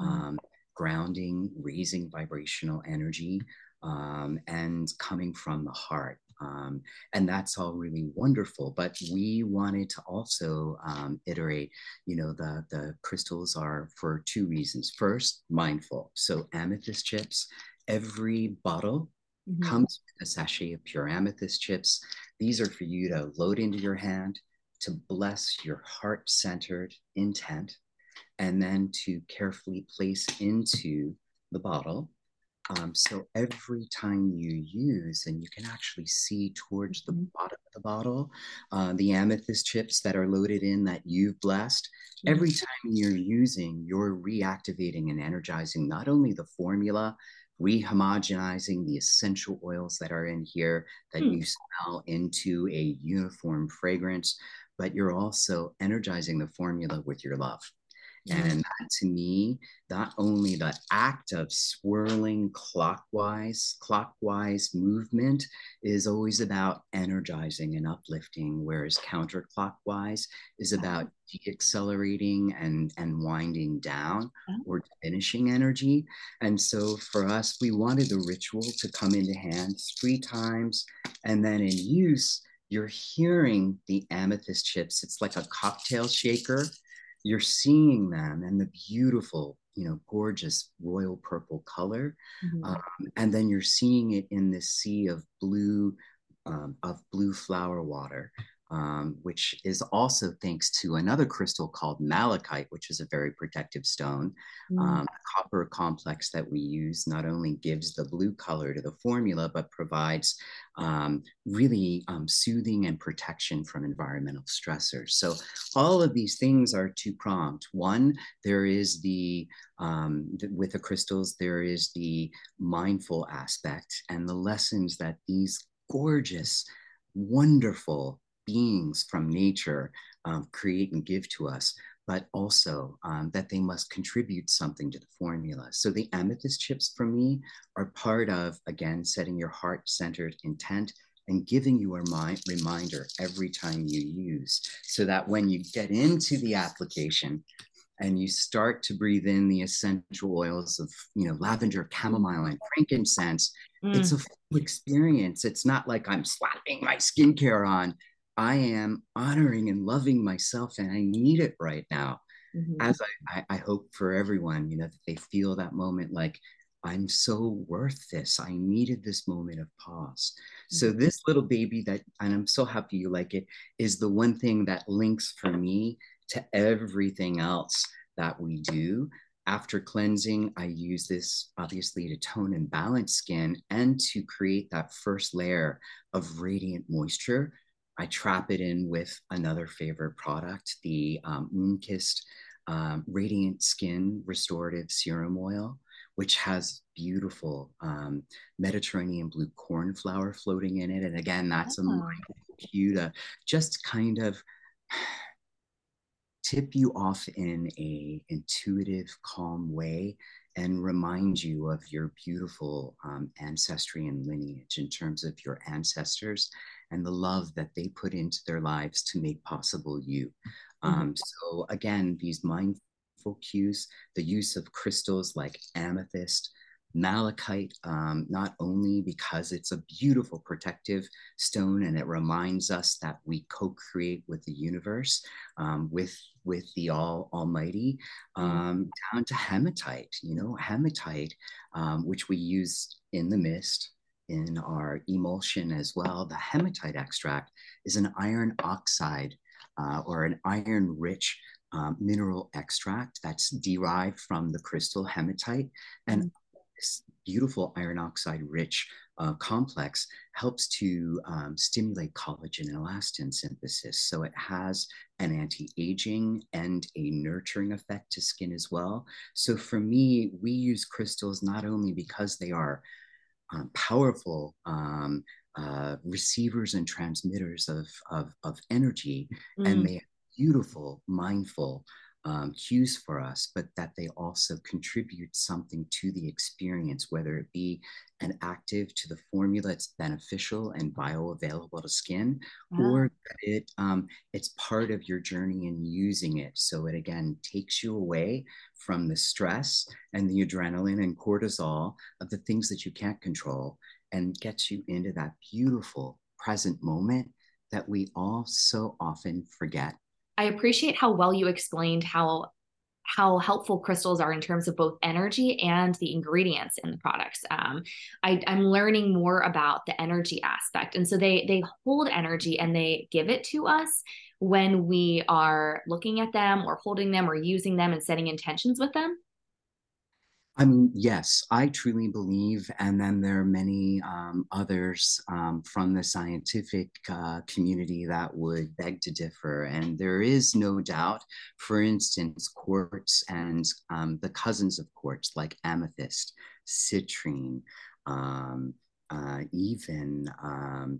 mm. um, grounding, raising vibrational energy, um, and coming from the heart. Um, and that's all really wonderful. But we wanted to also um, iterate, you know, the, the crystals are for two reasons. First, mindful. So amethyst chips, every bottle mm-hmm. comes with a sachet of pure amethyst chips. These are for you to load into your hand, to bless your heart centered intent, and then to carefully place into the bottle um, so every time you use, and you can actually see towards the mm-hmm. bottom of the bottle, uh, the amethyst chips that are loaded in that you've blessed, every time you're using, you're reactivating and energizing not only the formula, rehomogenizing the essential oils that are in here that mm. you smell into a uniform fragrance, but you're also energizing the formula with your love. Mm-hmm. And that, to me, not only the act of swirling clockwise, clockwise movement is always about energizing and uplifting, whereas counterclockwise is about deaccelerating and, and winding down or diminishing energy. And so for us, we wanted the ritual to come into hand three times. And then in use, you're hearing the amethyst chips. It's like a cocktail shaker you're seeing them and the beautiful you know gorgeous royal purple color mm-hmm. um, and then you're seeing it in this sea of blue um, of blue flower water um, which is also thanks to another crystal called malachite, which is a very protective stone. Mm. Um, the copper complex that we use not only gives the blue color to the formula, but provides um, really um, soothing and protection from environmental stressors. So, all of these things are two pronged. One, there is the, um, the with the crystals, there is the mindful aspect and the lessons that these gorgeous, wonderful beings from nature um, create and give to us, but also um, that they must contribute something to the formula. So the amethyst chips for me are part of, again, setting your heart centered intent and giving you a mind, reminder every time you use so that when you get into the application, and you start to breathe in the essential oils of you know lavender chamomile and frankincense mm. it's a full experience it's not like i'm slapping my skincare on I am honoring and loving myself, and I need it right now. Mm-hmm. As I, I, I hope for everyone, you know, that they feel that moment like I'm so worth this. I needed this moment of pause. Mm-hmm. So this little baby that, and I'm so happy you like it, is the one thing that links for me to everything else that we do. After cleansing, I use this obviously to tone and balance skin and to create that first layer of radiant moisture I trap it in with another favorite product, the um, Moonkissed um, Radiant Skin Restorative Serum Oil, which has beautiful um, Mediterranean blue cornflower floating in it. And again, that's oh. a mindful cue to just kind of tip you off in a intuitive, calm way and remind you of your beautiful um, ancestry and lineage in terms of your ancestors and the love that they put into their lives to make possible you. Mm-hmm. Um, so, again, these mindful cues, the use of crystals like amethyst, malachite, um, not only because it's a beautiful protective stone and it reminds us that we co-create with the universe, um, with with the all Almighty, mm-hmm. um, down to hematite. You know, hematite, um, which we use in the mist, in our emulsion as well. The hematite extract is an iron oxide uh, or an iron rich um, mineral extract that's derived from the crystal hematite. And mm. this beautiful iron oxide rich uh, complex helps to um, stimulate collagen and elastin synthesis. So it has an anti aging and a nurturing effect to skin as well. So for me, we use crystals not only because they are um, powerful um, uh, receivers and transmitters of, of, of energy, mm. and they are beautiful, mindful um, cues for us, but that they also contribute something to the experience, whether it be an active to the formula it's beneficial and bioavailable to skin, yeah. or that it um, it's part of your journey in using it. So it again takes you away from the stress and the adrenaline and cortisol of the things that you can't control and gets you into that beautiful present moment that we all so often forget I appreciate how well you explained how how helpful crystals are in terms of both energy and the ingredients in the products. Um, I, am learning more about the energy aspect, and so they they hold energy and they give it to us when we are looking at them or holding them or using them and setting intentions with them. I mean, yes, I truly believe, and then there are many um, others um, from the scientific uh, community that would beg to differ. And there is no doubt, for instance, quartz and um, the cousins of quartz, like amethyst, citrine, um, uh, even um,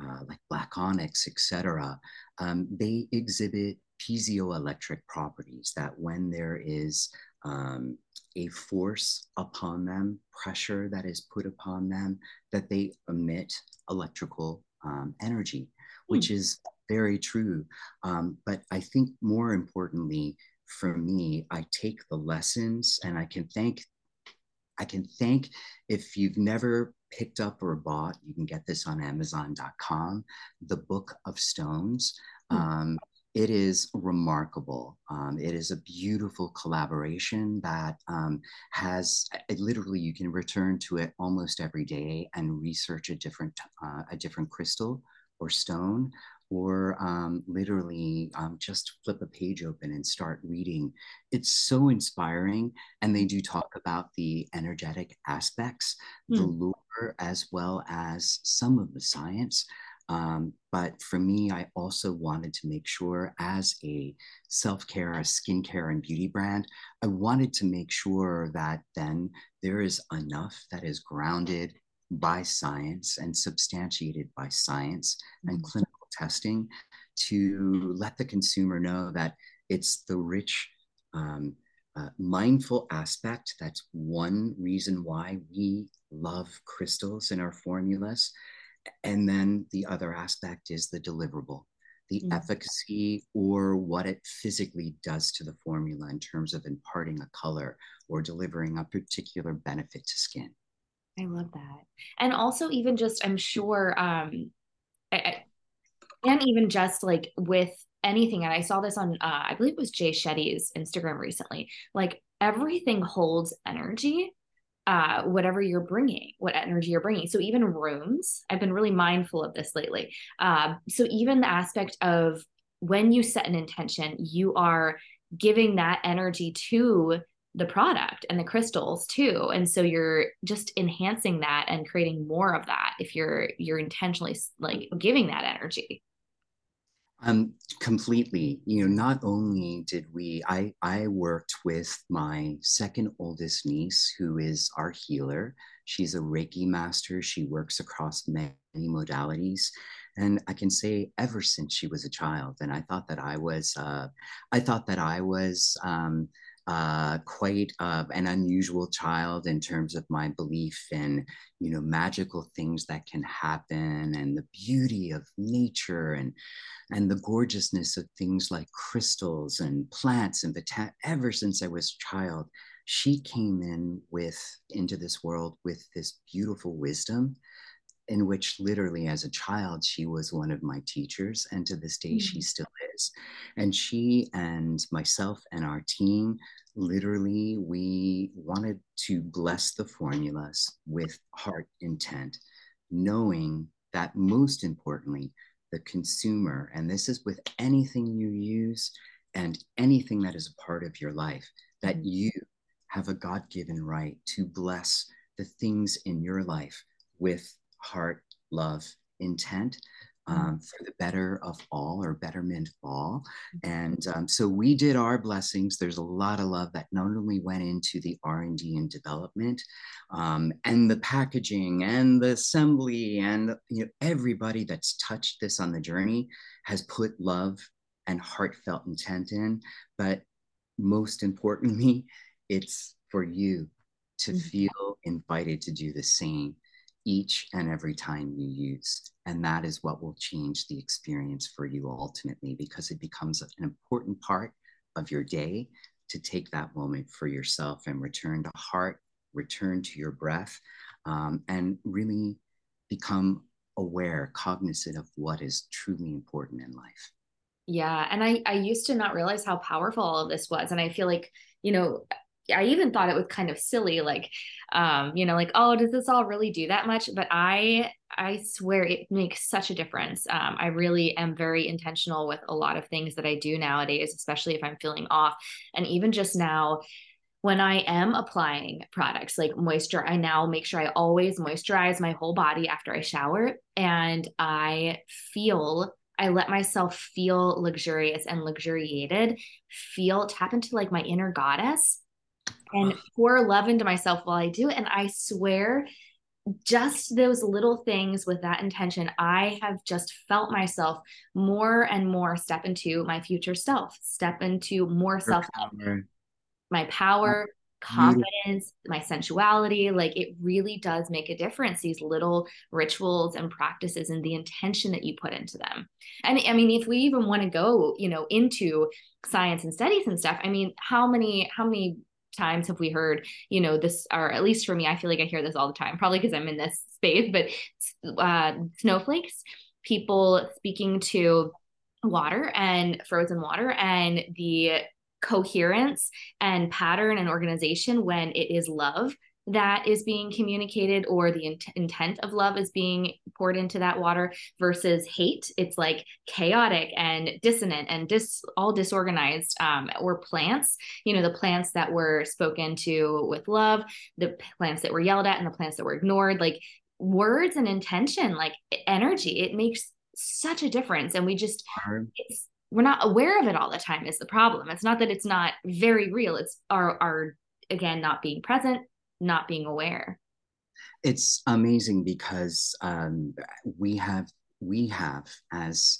uh, like black onyx, etc. Um, they exhibit piezoelectric properties that when there is um, a force upon them, pressure that is put upon them, that they emit electrical um, energy, which mm. is very true. Um, but I think more importantly, for me, I take the lessons and I can thank. I can thank if you've never picked up or bought, you can get this on Amazon.com, the Book of Stones. Mm. Um, it is remarkable. Um, it is a beautiful collaboration that um, has it, literally you can return to it almost every day and research a different uh, a different crystal or stone, or um, literally um, just flip a page open and start reading. It's so inspiring, and they do talk about the energetic aspects, mm. the hmm. lore, as well as some of the science. Um, but for me, I also wanted to make sure, as a self care, a skincare, and beauty brand, I wanted to make sure that then there is enough that is grounded by science and substantiated by science and mm-hmm. clinical testing to let the consumer know that it's the rich, um, uh, mindful aspect. That's one reason why we love crystals in our formulas and then the other aspect is the deliverable the mm-hmm. efficacy or what it physically does to the formula in terms of imparting a color or delivering a particular benefit to skin i love that and also even just i'm sure um I, and even just like with anything and i saw this on uh, i believe it was jay shetty's instagram recently like everything holds energy uh, whatever you're bringing, what energy you're bringing. So even rooms, I've been really mindful of this lately. Uh, so even the aspect of when you set an intention, you are giving that energy to the product and the crystals too and so you're just enhancing that and creating more of that if you're you're intentionally like giving that energy um, completely. You know, not only did we, I, I worked with my second oldest niece, who is our healer. She's a Reiki master. She works across many modalities. And I can say ever since she was a child, and I thought that I was, uh, I thought that I was, um, uh, quite uh, an unusual child in terms of my belief in you know magical things that can happen and the beauty of nature and and the gorgeousness of things like crystals and plants and botan- ever since I was a child she came in with into this world with this beautiful wisdom in which literally as a child she was one of my teachers and to this day mm-hmm. she still is and she and myself and our team literally we wanted to bless the formulas with heart intent knowing that most importantly the consumer and this is with anything you use and anything that is a part of your life that mm-hmm. you have a god-given right to bless the things in your life with heart, love, intent mm-hmm. um, for the better of all or betterment of all. Mm-hmm. And um, so we did our blessings. There's a lot of love that not only went into the R&D and development um, and the packaging and the assembly and you know, everybody that's touched this on the journey has put love and heartfelt intent in. But most importantly, it's for you to mm-hmm. feel invited to do the same each and every time you use. And that is what will change the experience for you ultimately, because it becomes an important part of your day to take that moment for yourself and return to heart, return to your breath, um, and really become aware, cognizant of what is truly important in life. Yeah. And I, I used to not realize how powerful all of this was. And I feel like, you know, I even thought it was kind of silly, like, um, you know, like, oh, does this all really do that much? But I, I swear it makes such a difference. Um, I really am very intentional with a lot of things that I do nowadays, especially if I'm feeling off. And even just now, when I am applying products like moisture, I now make sure I always moisturize my whole body after I shower and I feel I let myself feel luxurious and luxuriated, feel tap into like my inner goddess and pour love into myself while I do it. And I swear, just those little things with that intention, I have just felt myself more and more step into my future self, step into more self my power, confidence, my sensuality. Like it really does make a difference, these little rituals and practices and the intention that you put into them. And I mean, if we even want to go, you know, into science and studies and stuff, I mean, how many, how many times have we heard you know this or at least for me i feel like i hear this all the time probably because i'm in this space but uh, snowflakes people speaking to water and frozen water and the coherence and pattern and organization when it is love that is being communicated or the int- intent of love is being poured into that water versus hate. It's like chaotic and dissonant and dis all disorganized um, or plants you know the plants that were spoken to with love the plants that were yelled at and the plants that were ignored. Like words and intention like energy it makes such a difference. And we just it's we're not aware of it all the time is the problem. It's not that it's not very real. It's our our again not being present not being aware. It's amazing because um, we have we have as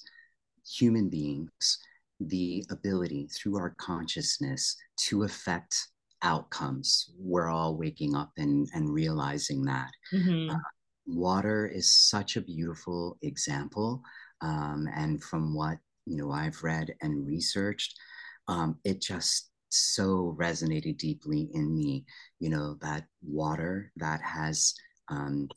human beings the ability through our consciousness to affect outcomes. We're all waking up and, and realizing that. Mm-hmm. uh, water is such a beautiful example um, and from what you know i've read and researched um, it just so resonated deeply in me you know that water that has um,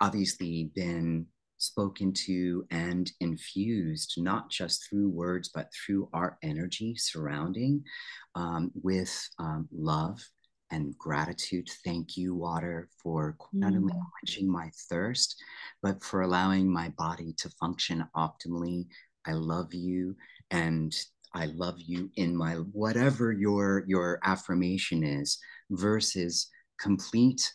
obviously been spoken to and infused not just through words but through our energy surrounding um, with um, love and gratitude. Thank you, water, for not only mm. quenching my thirst, but for allowing my body to function optimally. I love you. And I love you in my whatever your your affirmation is versus complete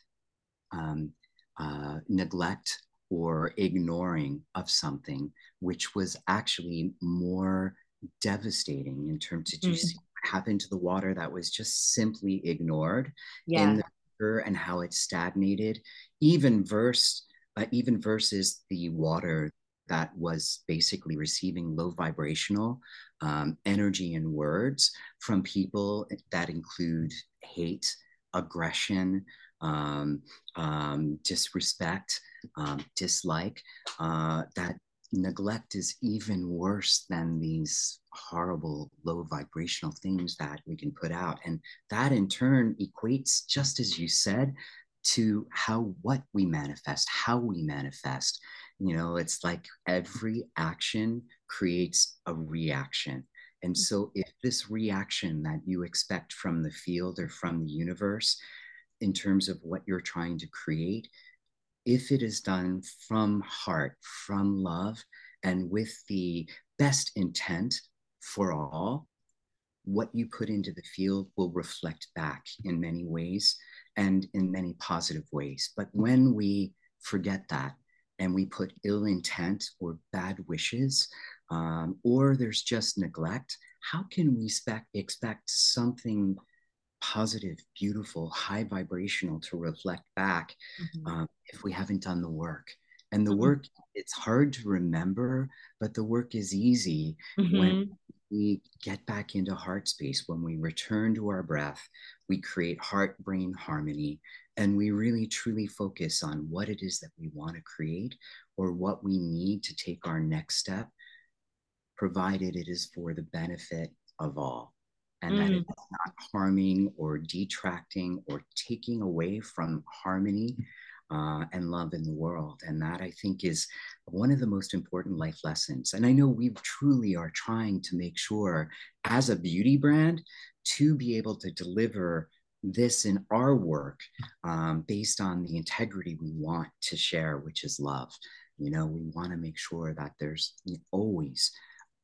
um, uh, neglect or ignoring of something, which was actually more devastating in terms of mm-hmm. you see what happened to the water that was just simply ignored yeah. in the river and how it stagnated, even verse uh, even versus the water that was basically receiving low vibrational um, energy and words from people that include hate, aggression, um, um, disrespect, um, dislike. Uh, that neglect is even worse than these horrible low vibrational things that we can put out. And that in turn equates, just as you said, to how what we manifest, how we manifest. You know, it's like every action creates a reaction. And mm. so, if this reaction that you expect from the field or from the universe, in terms of what you're trying to create, if it is done from heart, from love, and with the best intent for all, what you put into the field will reflect back in many ways and in many positive ways. But when we forget that and we put ill intent or bad wishes, um, or there's just neglect, how can we spec- expect something positive, beautiful, high vibrational to reflect back mm-hmm. um, if we haven't done the work? And the mm-hmm. work, it's hard to remember, but the work is easy mm-hmm. when we get back into heart space, when we return to our breath, we create heart brain harmony, and we really truly focus on what it is that we want to create or what we need to take our next step, provided it is for the benefit of all and mm. that it's not harming or detracting or taking away from harmony uh, and love in the world. And that I think is one of the most important life lessons. And I know we truly are trying to make sure, as a beauty brand, to be able to deliver this in our work um, based on the integrity we want to share, which is love. You know, we want to make sure that there's always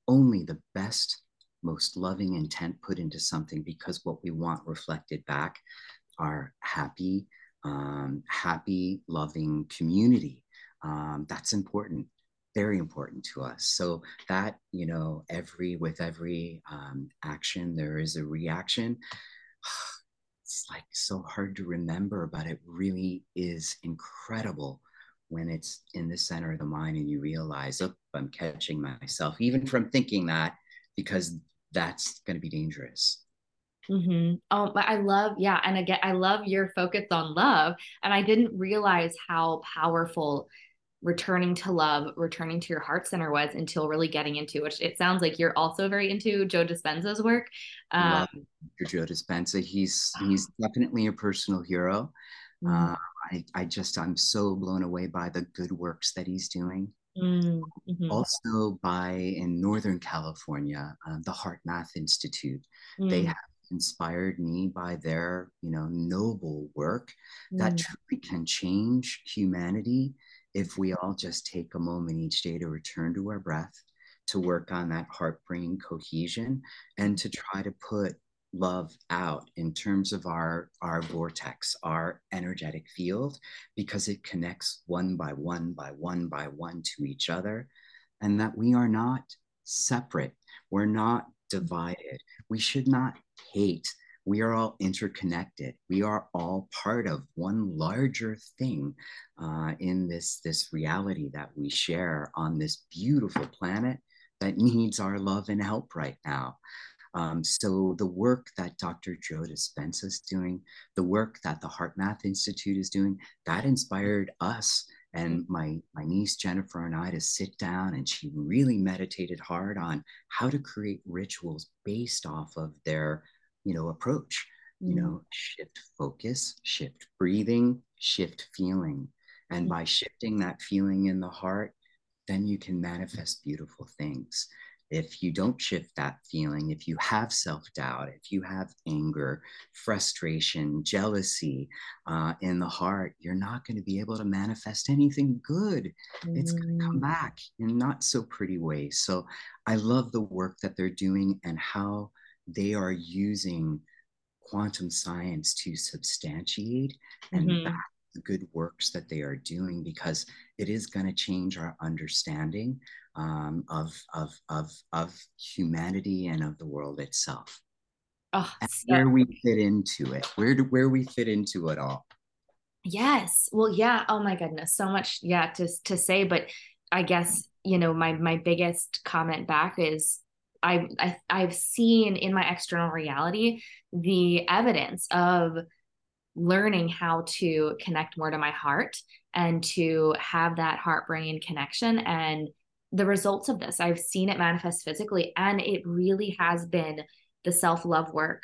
only the best, most loving intent put into something because what we want reflected back are happy, um, happy, loving community. Um, that's important, very important to us. So that you know, every with every um, action, there is a reaction. It's like so hard to remember, but it really is incredible when it's in the center of the mind and you realize, oh, I'm catching myself, even from thinking that, because that's going to be dangerous. Mm-hmm. Oh, but I love, yeah. And again, I love your focus on love. And I didn't realize how powerful returning to love, returning to your heart center was until really getting into which it sounds like you're also very into Joe Dispenza's work. Um, Joe Dispenza. He's he's definitely a personal hero. Mm-hmm. Uh, I, I just I'm so blown away by the good works that he's doing. Mm-hmm. Also by in Northern California, um, the HeartMath Institute. Mm. They have inspired me by their you know noble work mm. that truly can change humanity if we all just take a moment each day to return to our breath to work on that heart brain cohesion and to try to put love out in terms of our our vortex our energetic field because it connects one by one by one by one to each other and that we are not separate. We're not divided. We should not hate we are all interconnected we are all part of one larger thing uh, in this this reality that we share on this beautiful planet that needs our love and help right now um, so the work that Dr. Joe Dispenza is doing, the work that the HeartMath Institute is doing, that inspired us and my my niece Jennifer and I to sit down and she really meditated hard on how to create rituals based off of their you know approach you know mm. shift focus shift breathing shift feeling and mm. by shifting that feeling in the heart then you can manifest beautiful things if you don't shift that feeling, if you have self doubt, if you have anger, frustration, jealousy uh, in the heart, you're not going to be able to manifest anything good. Mm. It's going to come back in not so pretty ways. So I love the work that they're doing and how they are using quantum science to substantiate and mm-hmm. back the good works that they are doing because it is going to change our understanding um, of, of, of, of humanity and of the world itself. Oh, so- where we fit into it, where do where we fit into it all. Yes. Well, yeah. Oh my goodness. So much, yeah, to to say, but I guess, you know, my my biggest comment back is I, I I've seen in my external reality the evidence of learning how to connect more to my heart and to have that heart brain connection and the results of this. I've seen it manifest physically, and it really has been the self love work,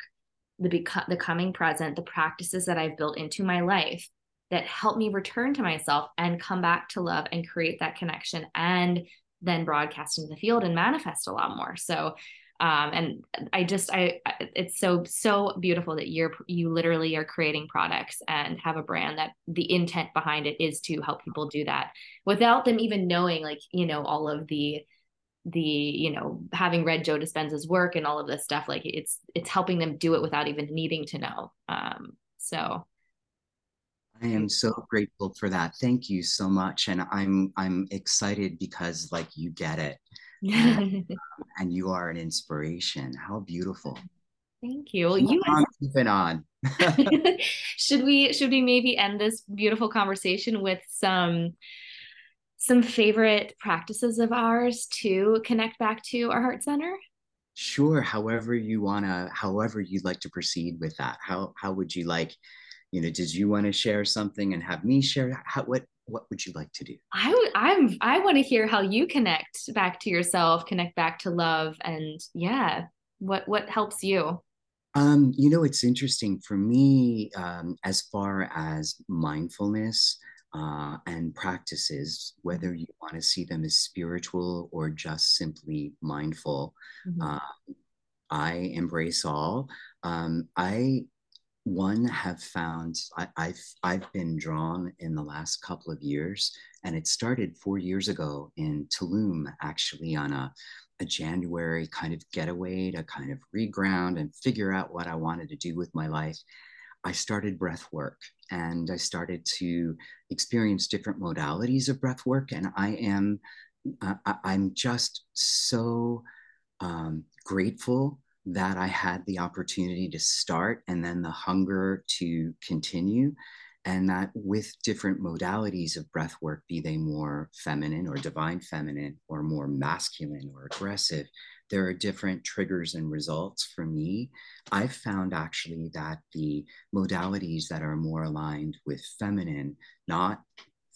the beco- the coming present, the practices that I've built into my life that help me return to myself and come back to love and create that connection and then broadcast into the field and manifest a lot more. So um, and i just i it's so so beautiful that you're you literally are creating products and have a brand that the intent behind it is to help people do that without them even knowing like you know all of the the you know having read joe dispenza's work and all of this stuff like it's it's helping them do it without even needing to know um so I am so grateful for that. Thank you so much. And I'm I'm excited because like you get it. and, um, and you are an inspiration. How beautiful. Thank you. Well, you on, keep on. should we should we maybe end this beautiful conversation with some some favorite practices of ours to connect back to our heart center? Sure. However you wanna, however you'd like to proceed with that. How how would you like, you know, did you want to share something and have me share? How what what would you like to do? I would I'm I want to hear how you connect back to yourself, connect back to love and yeah, what what helps you? Um, you know, it's interesting for me um, as far as mindfulness uh, and practices, whether you want to see them as spiritual or just simply mindful. Mm-hmm. Uh, I embrace all. Um, I one have found I, have I've been drawn in the last couple of years, and it started four years ago in Tulum, actually on a, a January kind of getaway to kind of reground and figure out what I wanted to do with my life. I started breath work and I started to experience different modalities of breath work, and I am uh, I'm just so um, grateful that I had the opportunity to start and then the hunger to continue. And that with different modalities of breath work, be they more feminine or divine feminine or more masculine or aggressive, there are different triggers and results for me. I've found actually that the modalities that are more aligned with feminine, not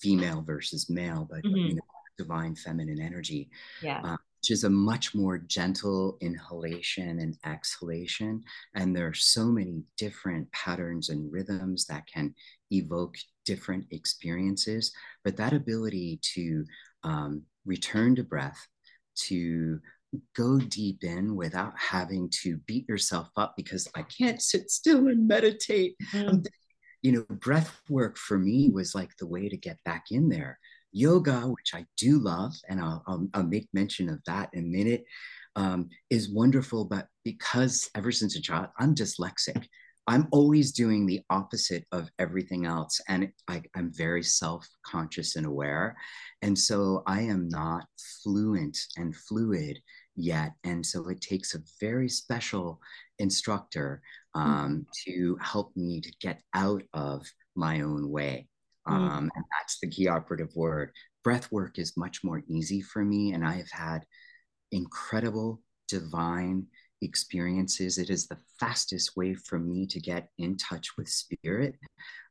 female versus male, but mm-hmm. you know, divine feminine energy, yeah. Uh, which is a much more gentle inhalation and exhalation. And there are so many different patterns and rhythms that can evoke different experiences. But that ability to um, return to breath, to go deep in without having to beat yourself up because I can't sit still and meditate. Mm. You know, breath work for me was like the way to get back in there yoga, which I do love, and I'll, I'll, I'll make mention of that in a minute, um, is wonderful. But because ever since a child, I'm dyslexic. I'm always doing the opposite of everything else. And I, am very self conscious and aware. And so I am not fluent and fluid yet. And so it takes a very special instructor hmm. um, mm. to help me to get out of my own way. Mm. Um, and that's the key operative word. Breath work is much more easy for me, and I have had incredible divine experiences. It is the fastest way for me to get in touch with spirit.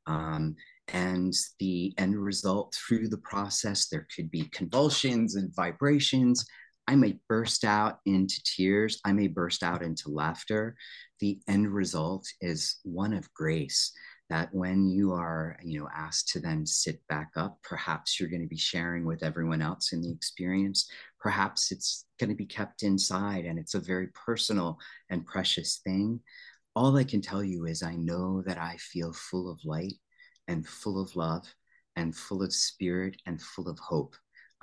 Um, and the end result through the process, there could be convulsions and vibrations. I may burst out into tears. I may burst out into laughter. The end result is one of grace that when you are you know asked to then sit back up perhaps you're going to be sharing with everyone else in the experience. Perhaps it's going to be kept inside and it's a very personal and precious thing. All i can tell you is i know that i feel full of light and full of love and full of spirit and full of hope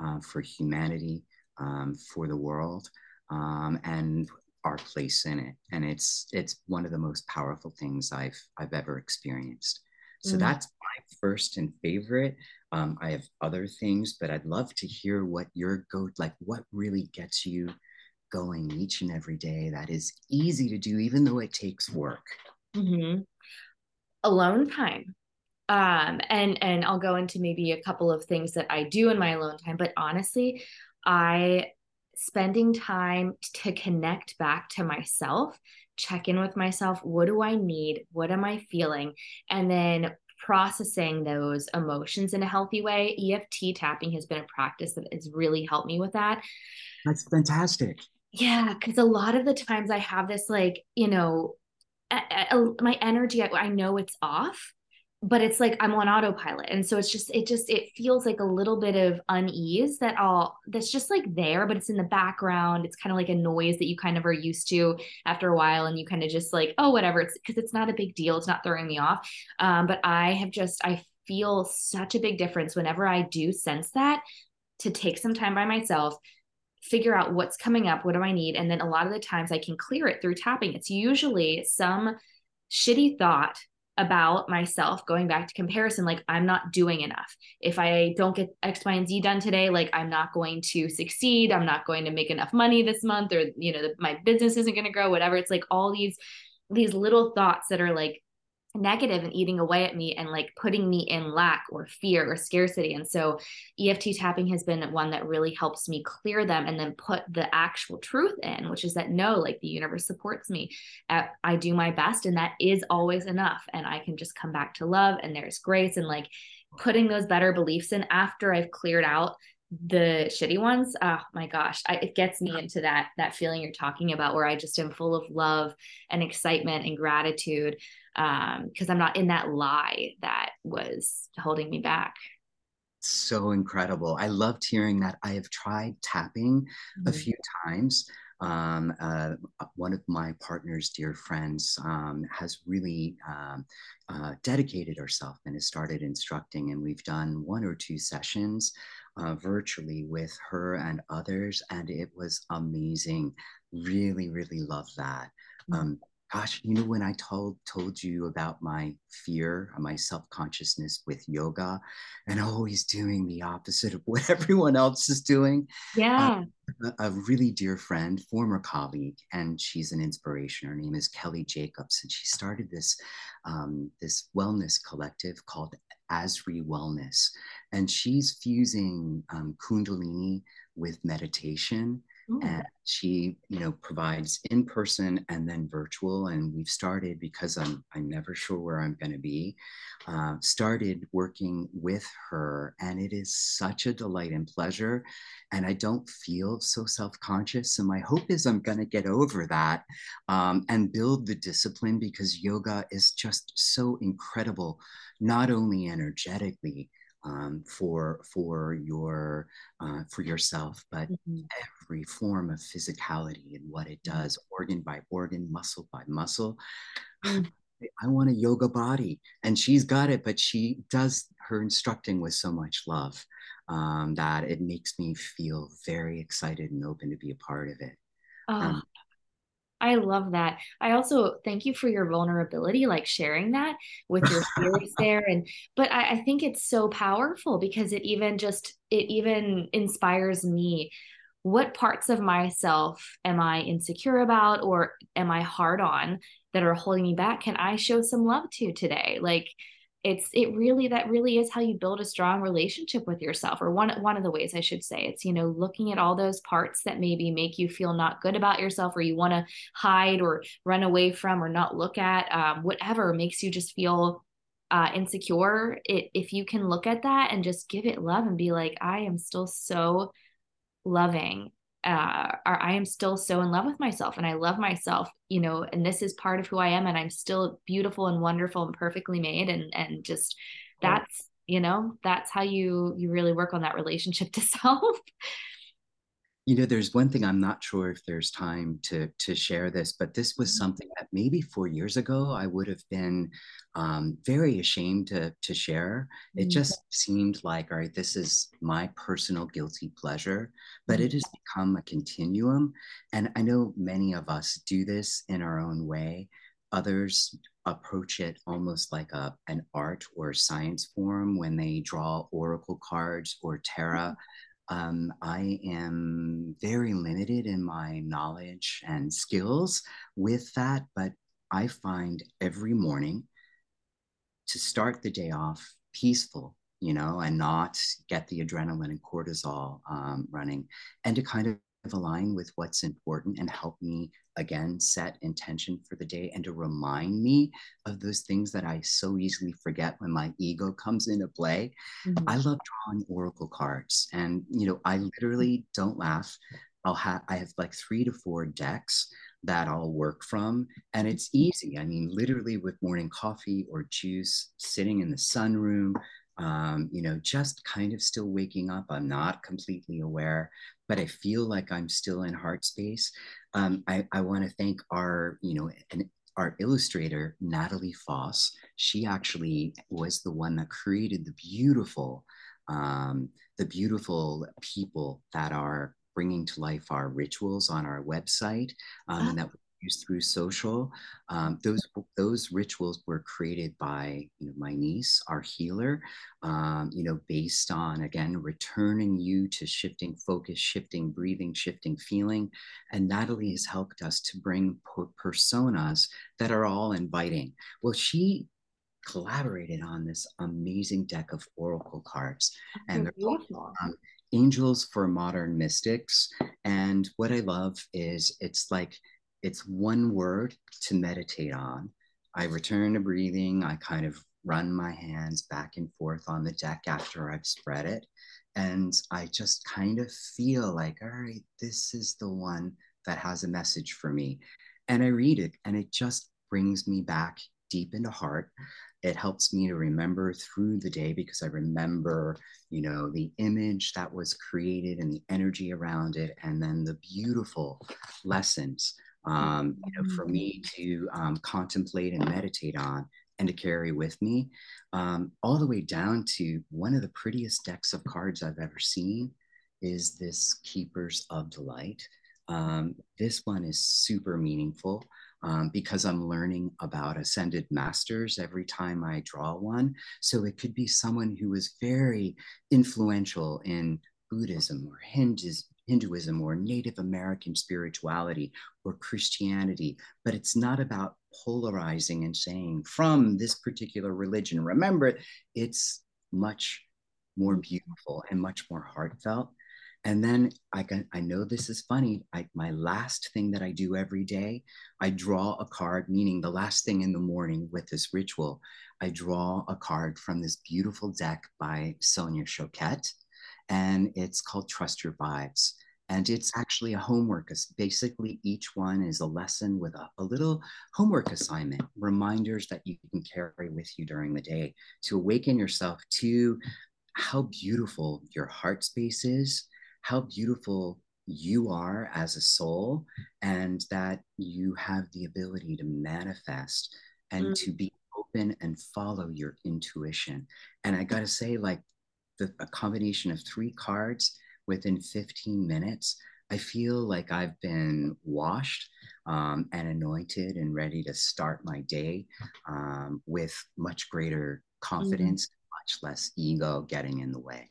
uh, for humanity um, for the world um, and our place in it and it's it's one of the most powerful things i've i've ever experienced so mm. that's my first and favorite um, i have other things but i'd love to hear what your go like what really gets you going each and every day that is easy to do even though it takes work mm-hmm. alone time um and and i'll go into maybe a couple of things that i do in my alone time but honestly i spending time to connect back to myself, check in with myself. What do I need? What am I feeling? And then processing those emotions in a healthy way. EFT tapping has been a practice that has really helped me with that. That's fantastic. Yeah, because a lot of the times I have this, like, you know, my energy, I know it's off but it's like I'm on autopilot. And so it's just, it just, it feels like a little bit of unease that all that's just like there, but it's in the background. It's kind of like a noise that you kind of are used to after a while. And you kind of just like, oh, whatever. It's because it's not a big deal. It's not throwing me off. Um, but I have just, I feel such a big difference whenever I do sense that to take some time by myself, figure out what's coming up, what do I need? And then a lot of the times I can clear it through tapping. It's usually some shitty thought about myself going back to comparison like i'm not doing enough. If i don't get x y and z done today like i'm not going to succeed. I'm not going to make enough money this month or you know the, my business isn't going to grow whatever. It's like all these these little thoughts that are like negative and eating away at me and like putting me in lack or fear or scarcity. And so EFT tapping has been one that really helps me clear them and then put the actual truth in, which is that no, like the universe supports me. Uh, I do my best and that is always enough. And I can just come back to love and there's grace and like putting those better beliefs in after I've cleared out the shitty ones oh my gosh I, it gets me into that that feeling you're talking about where i just am full of love and excitement and gratitude um because i'm not in that lie that was holding me back so incredible i loved hearing that i have tried tapping mm-hmm. a few times um, uh, one of my partner's dear friends um, has really um, uh, dedicated herself and has started instructing and we've done one or two sessions uh, virtually with her and others, and it was amazing. Really, really love that. Mm-hmm. Um, gosh, you know, when I told told you about my fear, my self consciousness with yoga, and always doing the opposite of what everyone else is doing. Yeah. Uh, a, a, really dear friend, former colleague, and she's an inspiration. Her name is Kelly Jacobs, and she started this um, this wellness collective called Asri Wellness, and she's fusing um, Kundalini with meditation Ooh. and she you know provides in person and then virtual and we've started because i'm i'm never sure where i'm going to be uh, started working with her and it is such a delight and pleasure and i don't feel so self-conscious and my hope is i'm going to get over that um, and build the discipline because yoga is just so incredible not only energetically um, for for your uh, for yourself, but mm-hmm. every form of physicality and what it mm-hmm. does, organ by organ, muscle by muscle. Mm-hmm. I want a yoga body, and she's got it, but she does her instructing with so much love um, that it makes me feel very excited and open to be a part of it. Oh, um, I love that. I also thank you for your vulnerability, like sharing that with your fears there. And but I, I think it's so powerful because it even just it even inspires me. What parts of myself am I insecure about or am I hard on that are holding me back? Can I show some love to today? Like it's it really that really is how you build a strong relationship with yourself or one one of the ways i should say. It's you know looking at all those parts that maybe make you feel not good about yourself or you want to hide or run away from or not look at um, whatever makes you just feel uh, insecure. It, if you can look at that and just give it love and be like i am still so loving uh, I am still so in love with myself and I love myself, you know, and this is part of who I am and I'm still beautiful and wonderful and perfectly made and and just that's, you know, that's how you you really work on that relationship to self. You know, there's one thing I'm not sure if there's time to to share this, but this was mm-hmm. something that maybe four years ago I would have been um, very ashamed to to share. It mm-hmm. just seemed like, all right, this is my personal guilty pleasure, but it mm-hmm. has become a continuum, and I know many of us do this in our own way. Others approach it almost like a an art or science form when they draw oracle cards or tarot um, I am very limited in my knowledge and skills with that, but I find every morning to start the day off peaceful, you know, and not get the adrenaline and cortisol um, running, and to kind of align with what's important and help me again set intention for the day and to remind me of those things that I so easily forget when my ego comes into play. Mm-hmm. I love drawing oracle cards and you know I literally don't laugh. I'll have I have like 3 to 4 decks that I'll work from and it's easy. I mean literally with morning coffee or juice sitting in the sunroom um, you know, just kind of still waking up. I'm not completely aware, but I feel like I'm still in heart space. Um, I, I want to thank our, you know, an, our illustrator, Natalie Foss. She actually was the one that created the beautiful, um, the beautiful people that are bringing to life our rituals on our website um, and that through social. Um, those those rituals were created by you know, my niece, our healer. Um, you know, based on again returning you to shifting focus, shifting breathing, shifting feeling. And Natalie has helped us to bring personas that are all inviting. Well, she collaborated on this amazing deck of oracle cards. and they're beautiful. um, Angels for Modern Mystics. And what I love is it's like it's one word to meditate on. I return to breathing. I kind of run my hands back and forth on the deck after I've spread it. And I just kind of feel like, all right, this is the one that has a message for me. And I read it, and it just brings me back deep into heart. It helps me to remember through the day because I remember, you know, the image that was created and the energy around it, and then the beautiful lessons, um, you know, for me to um, contemplate and meditate on and to carry with me, um, all the way down to one of the prettiest decks of cards I've ever seen is this Keepers of the Light. Um, this one is super meaningful um, because I'm learning about ascended masters every time I draw one. So it could be someone who was very influential in Buddhism or Hinduism or Native American spirituality or Christianity, but it's not about polarizing and saying from this particular religion. Remember, it's much more beautiful and much more heartfelt. And then I can, I know this is funny. I, my last thing that I do every day, I draw a card, meaning the last thing in the morning with this ritual, I draw a card from this beautiful deck by Sonia Choquette. And it's called Trust Your Vibes. And it's actually a homework. Basically, each one is a lesson with a, a little homework assignment, reminders that you can carry with you during the day to awaken yourself to how beautiful your heart space is how beautiful you are as a soul and that you have the ability to manifest and mm. to be open and follow your intuition. And I got to say, like, the, a combination of three cards within 15 minutes, I feel like I've been washed um, and anointed and ready to start my day um, with much greater mm. confidence, mm. much less ego getting in the way.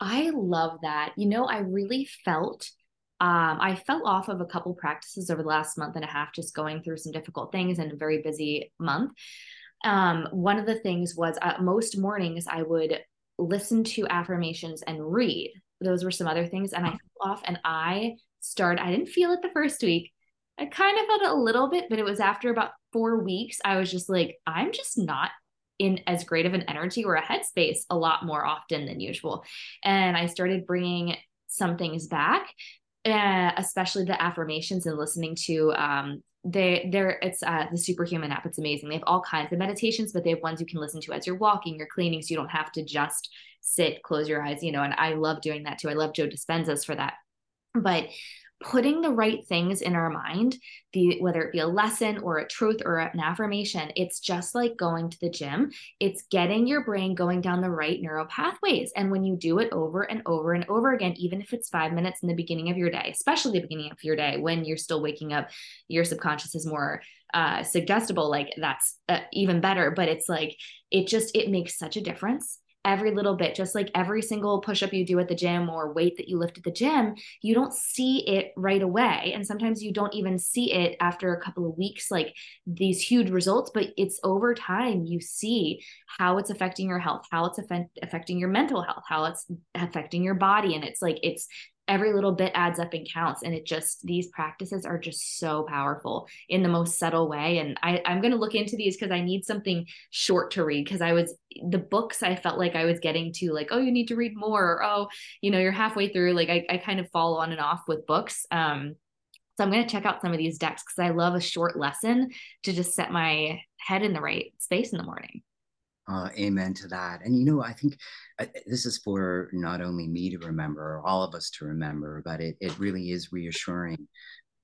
I love that. You know, I really felt um, I fell off of a couple practices over the last month and a half, just going through some difficult things and a very busy month. Um, one of the things was uh, most mornings I would listen to affirmations and read. Those were some other things, and I fell off. And I started. I didn't feel it the first week. I kind of felt it a little bit, but it was after about four weeks. I was just like, I'm just not in as great of an energy or a headspace a lot more often than usual. And I started bringing some things back, uh, especially the affirmations and listening to um, they they're it's uh, the superhuman app. It's amazing. They have all kinds of meditations but they have ones you can listen to as you're walking you're cleaning so you don't have to just sit close your eyes you know and i love doing that too. I love joe dispenza's for that. But putting the right things in our mind the whether it be a lesson or a truth or an affirmation it's just like going to the gym. It's getting your brain going down the right neural pathways. And when you do it over and over and over again even if it's 5 minutes in the beginning of your day especially the beginning of your day when you're still waking up your subconscious is more uh suggestible like that's uh, even better. But it's like it just it makes such a difference every little bit, just like every single push up you do at the gym or weight that you lift at the gym, you don't see it right away. And sometimes you don't even see it after a couple of weeks, like these huge results, but it's over time you see how it's affecting your health, how it's affecting your mental health, how it's affecting your body. And it's like, it's every little bit adds up and counts. And it just these practices are just so powerful in the most subtle way. And I, i'm going to look into these because i need something short to read. Because i was the books i felt like i was getting to like oh you need to read more or oh you know you're halfway through like i, I kind of fall on and off with books. Um so i'm going to check out some of these decks because i love a short lesson to just set my head in the right space in the morning uh, amen to that. And you know, I think uh, this is for not only me to remember, all of us to remember, but it, it really is reassuring.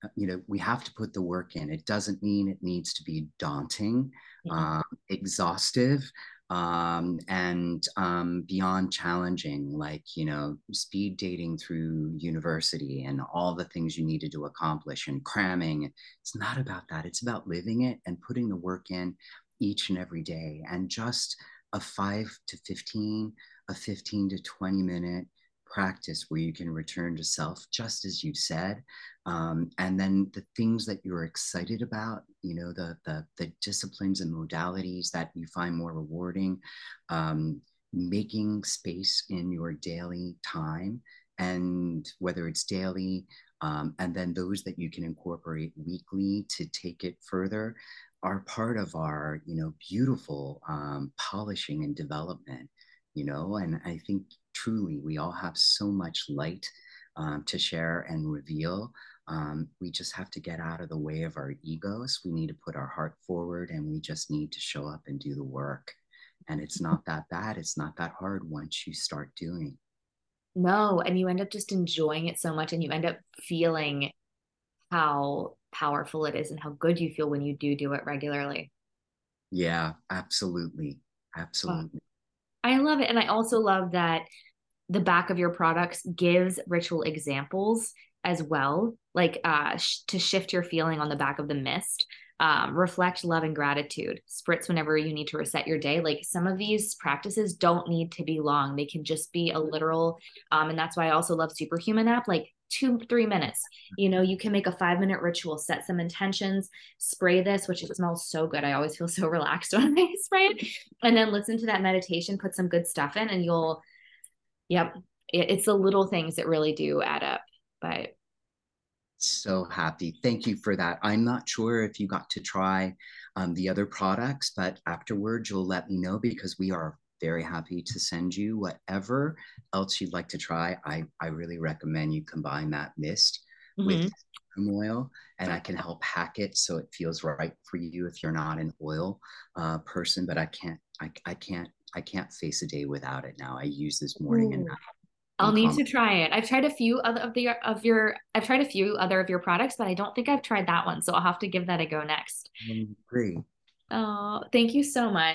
Uh, you know, we have to put the work in. It doesn't mean it needs to be daunting, um, exhaustive, um, and um, beyond challenging, like, you know, speed dating through university and all the things you needed to accomplish and cramming. It's not about that. It's about living it and putting the work in each and every day and just a 5 to 15 a 15 to 20 minute practice where you can return to self, just as you said. Um, and then the things that you're excited about, you know, the, the, the disciplines and modalities that you find more rewarding, um, making space in your daily time and whether it's daily um, and then those that you can incorporate weekly to take it further are part of our you know beautiful um, polishing and development you know and i think truly we all have so much light um, to share and reveal. Um, we just have to get out of the way of our egos. We need to put our heart forward and we just need to show up and do the work. And it's not that bad. It's not that hard once you start doing. No and you end up just enjoying it so much and you end up feeling how powerful it is and how good you feel when you do do it regularly. Yeah absolutely absolutely. I love it and i also love that the back of your products gives ritual examples as well like uh sh- to shift your feeling on the back of the mist. Um, reflect love and gratitude spritz whenever you need to reset your day like some of these practices don't need to be long they can just be a literal um, and that's why i also love superhuman app like two three minutes you know you can make a five minute ritual set some intentions spray this which it smells so good i always feel so relaxed when i spray it and then listen to that meditation put some good stuff in and you'll yep it, it's the little things that really do add up but so happy. Thank you for that. I'm not sure if you got to try um, the other products, but afterwards you'll let me know because we are very happy to send you whatever else you'd like to try. I, I really recommend you combine that mist mm-hmm. with oil and I can help hack it so it feels right for you if you're not an oil uh, person, but I can't, I, I can't, I can't face a day without it now. I use this morning Ooh. and I'll need to try it. I've tried a few other of the of your I've tried a few other of your products, but I don't think I've tried that one. So I'll have to give that a go next. Great. Oh, thank you so much.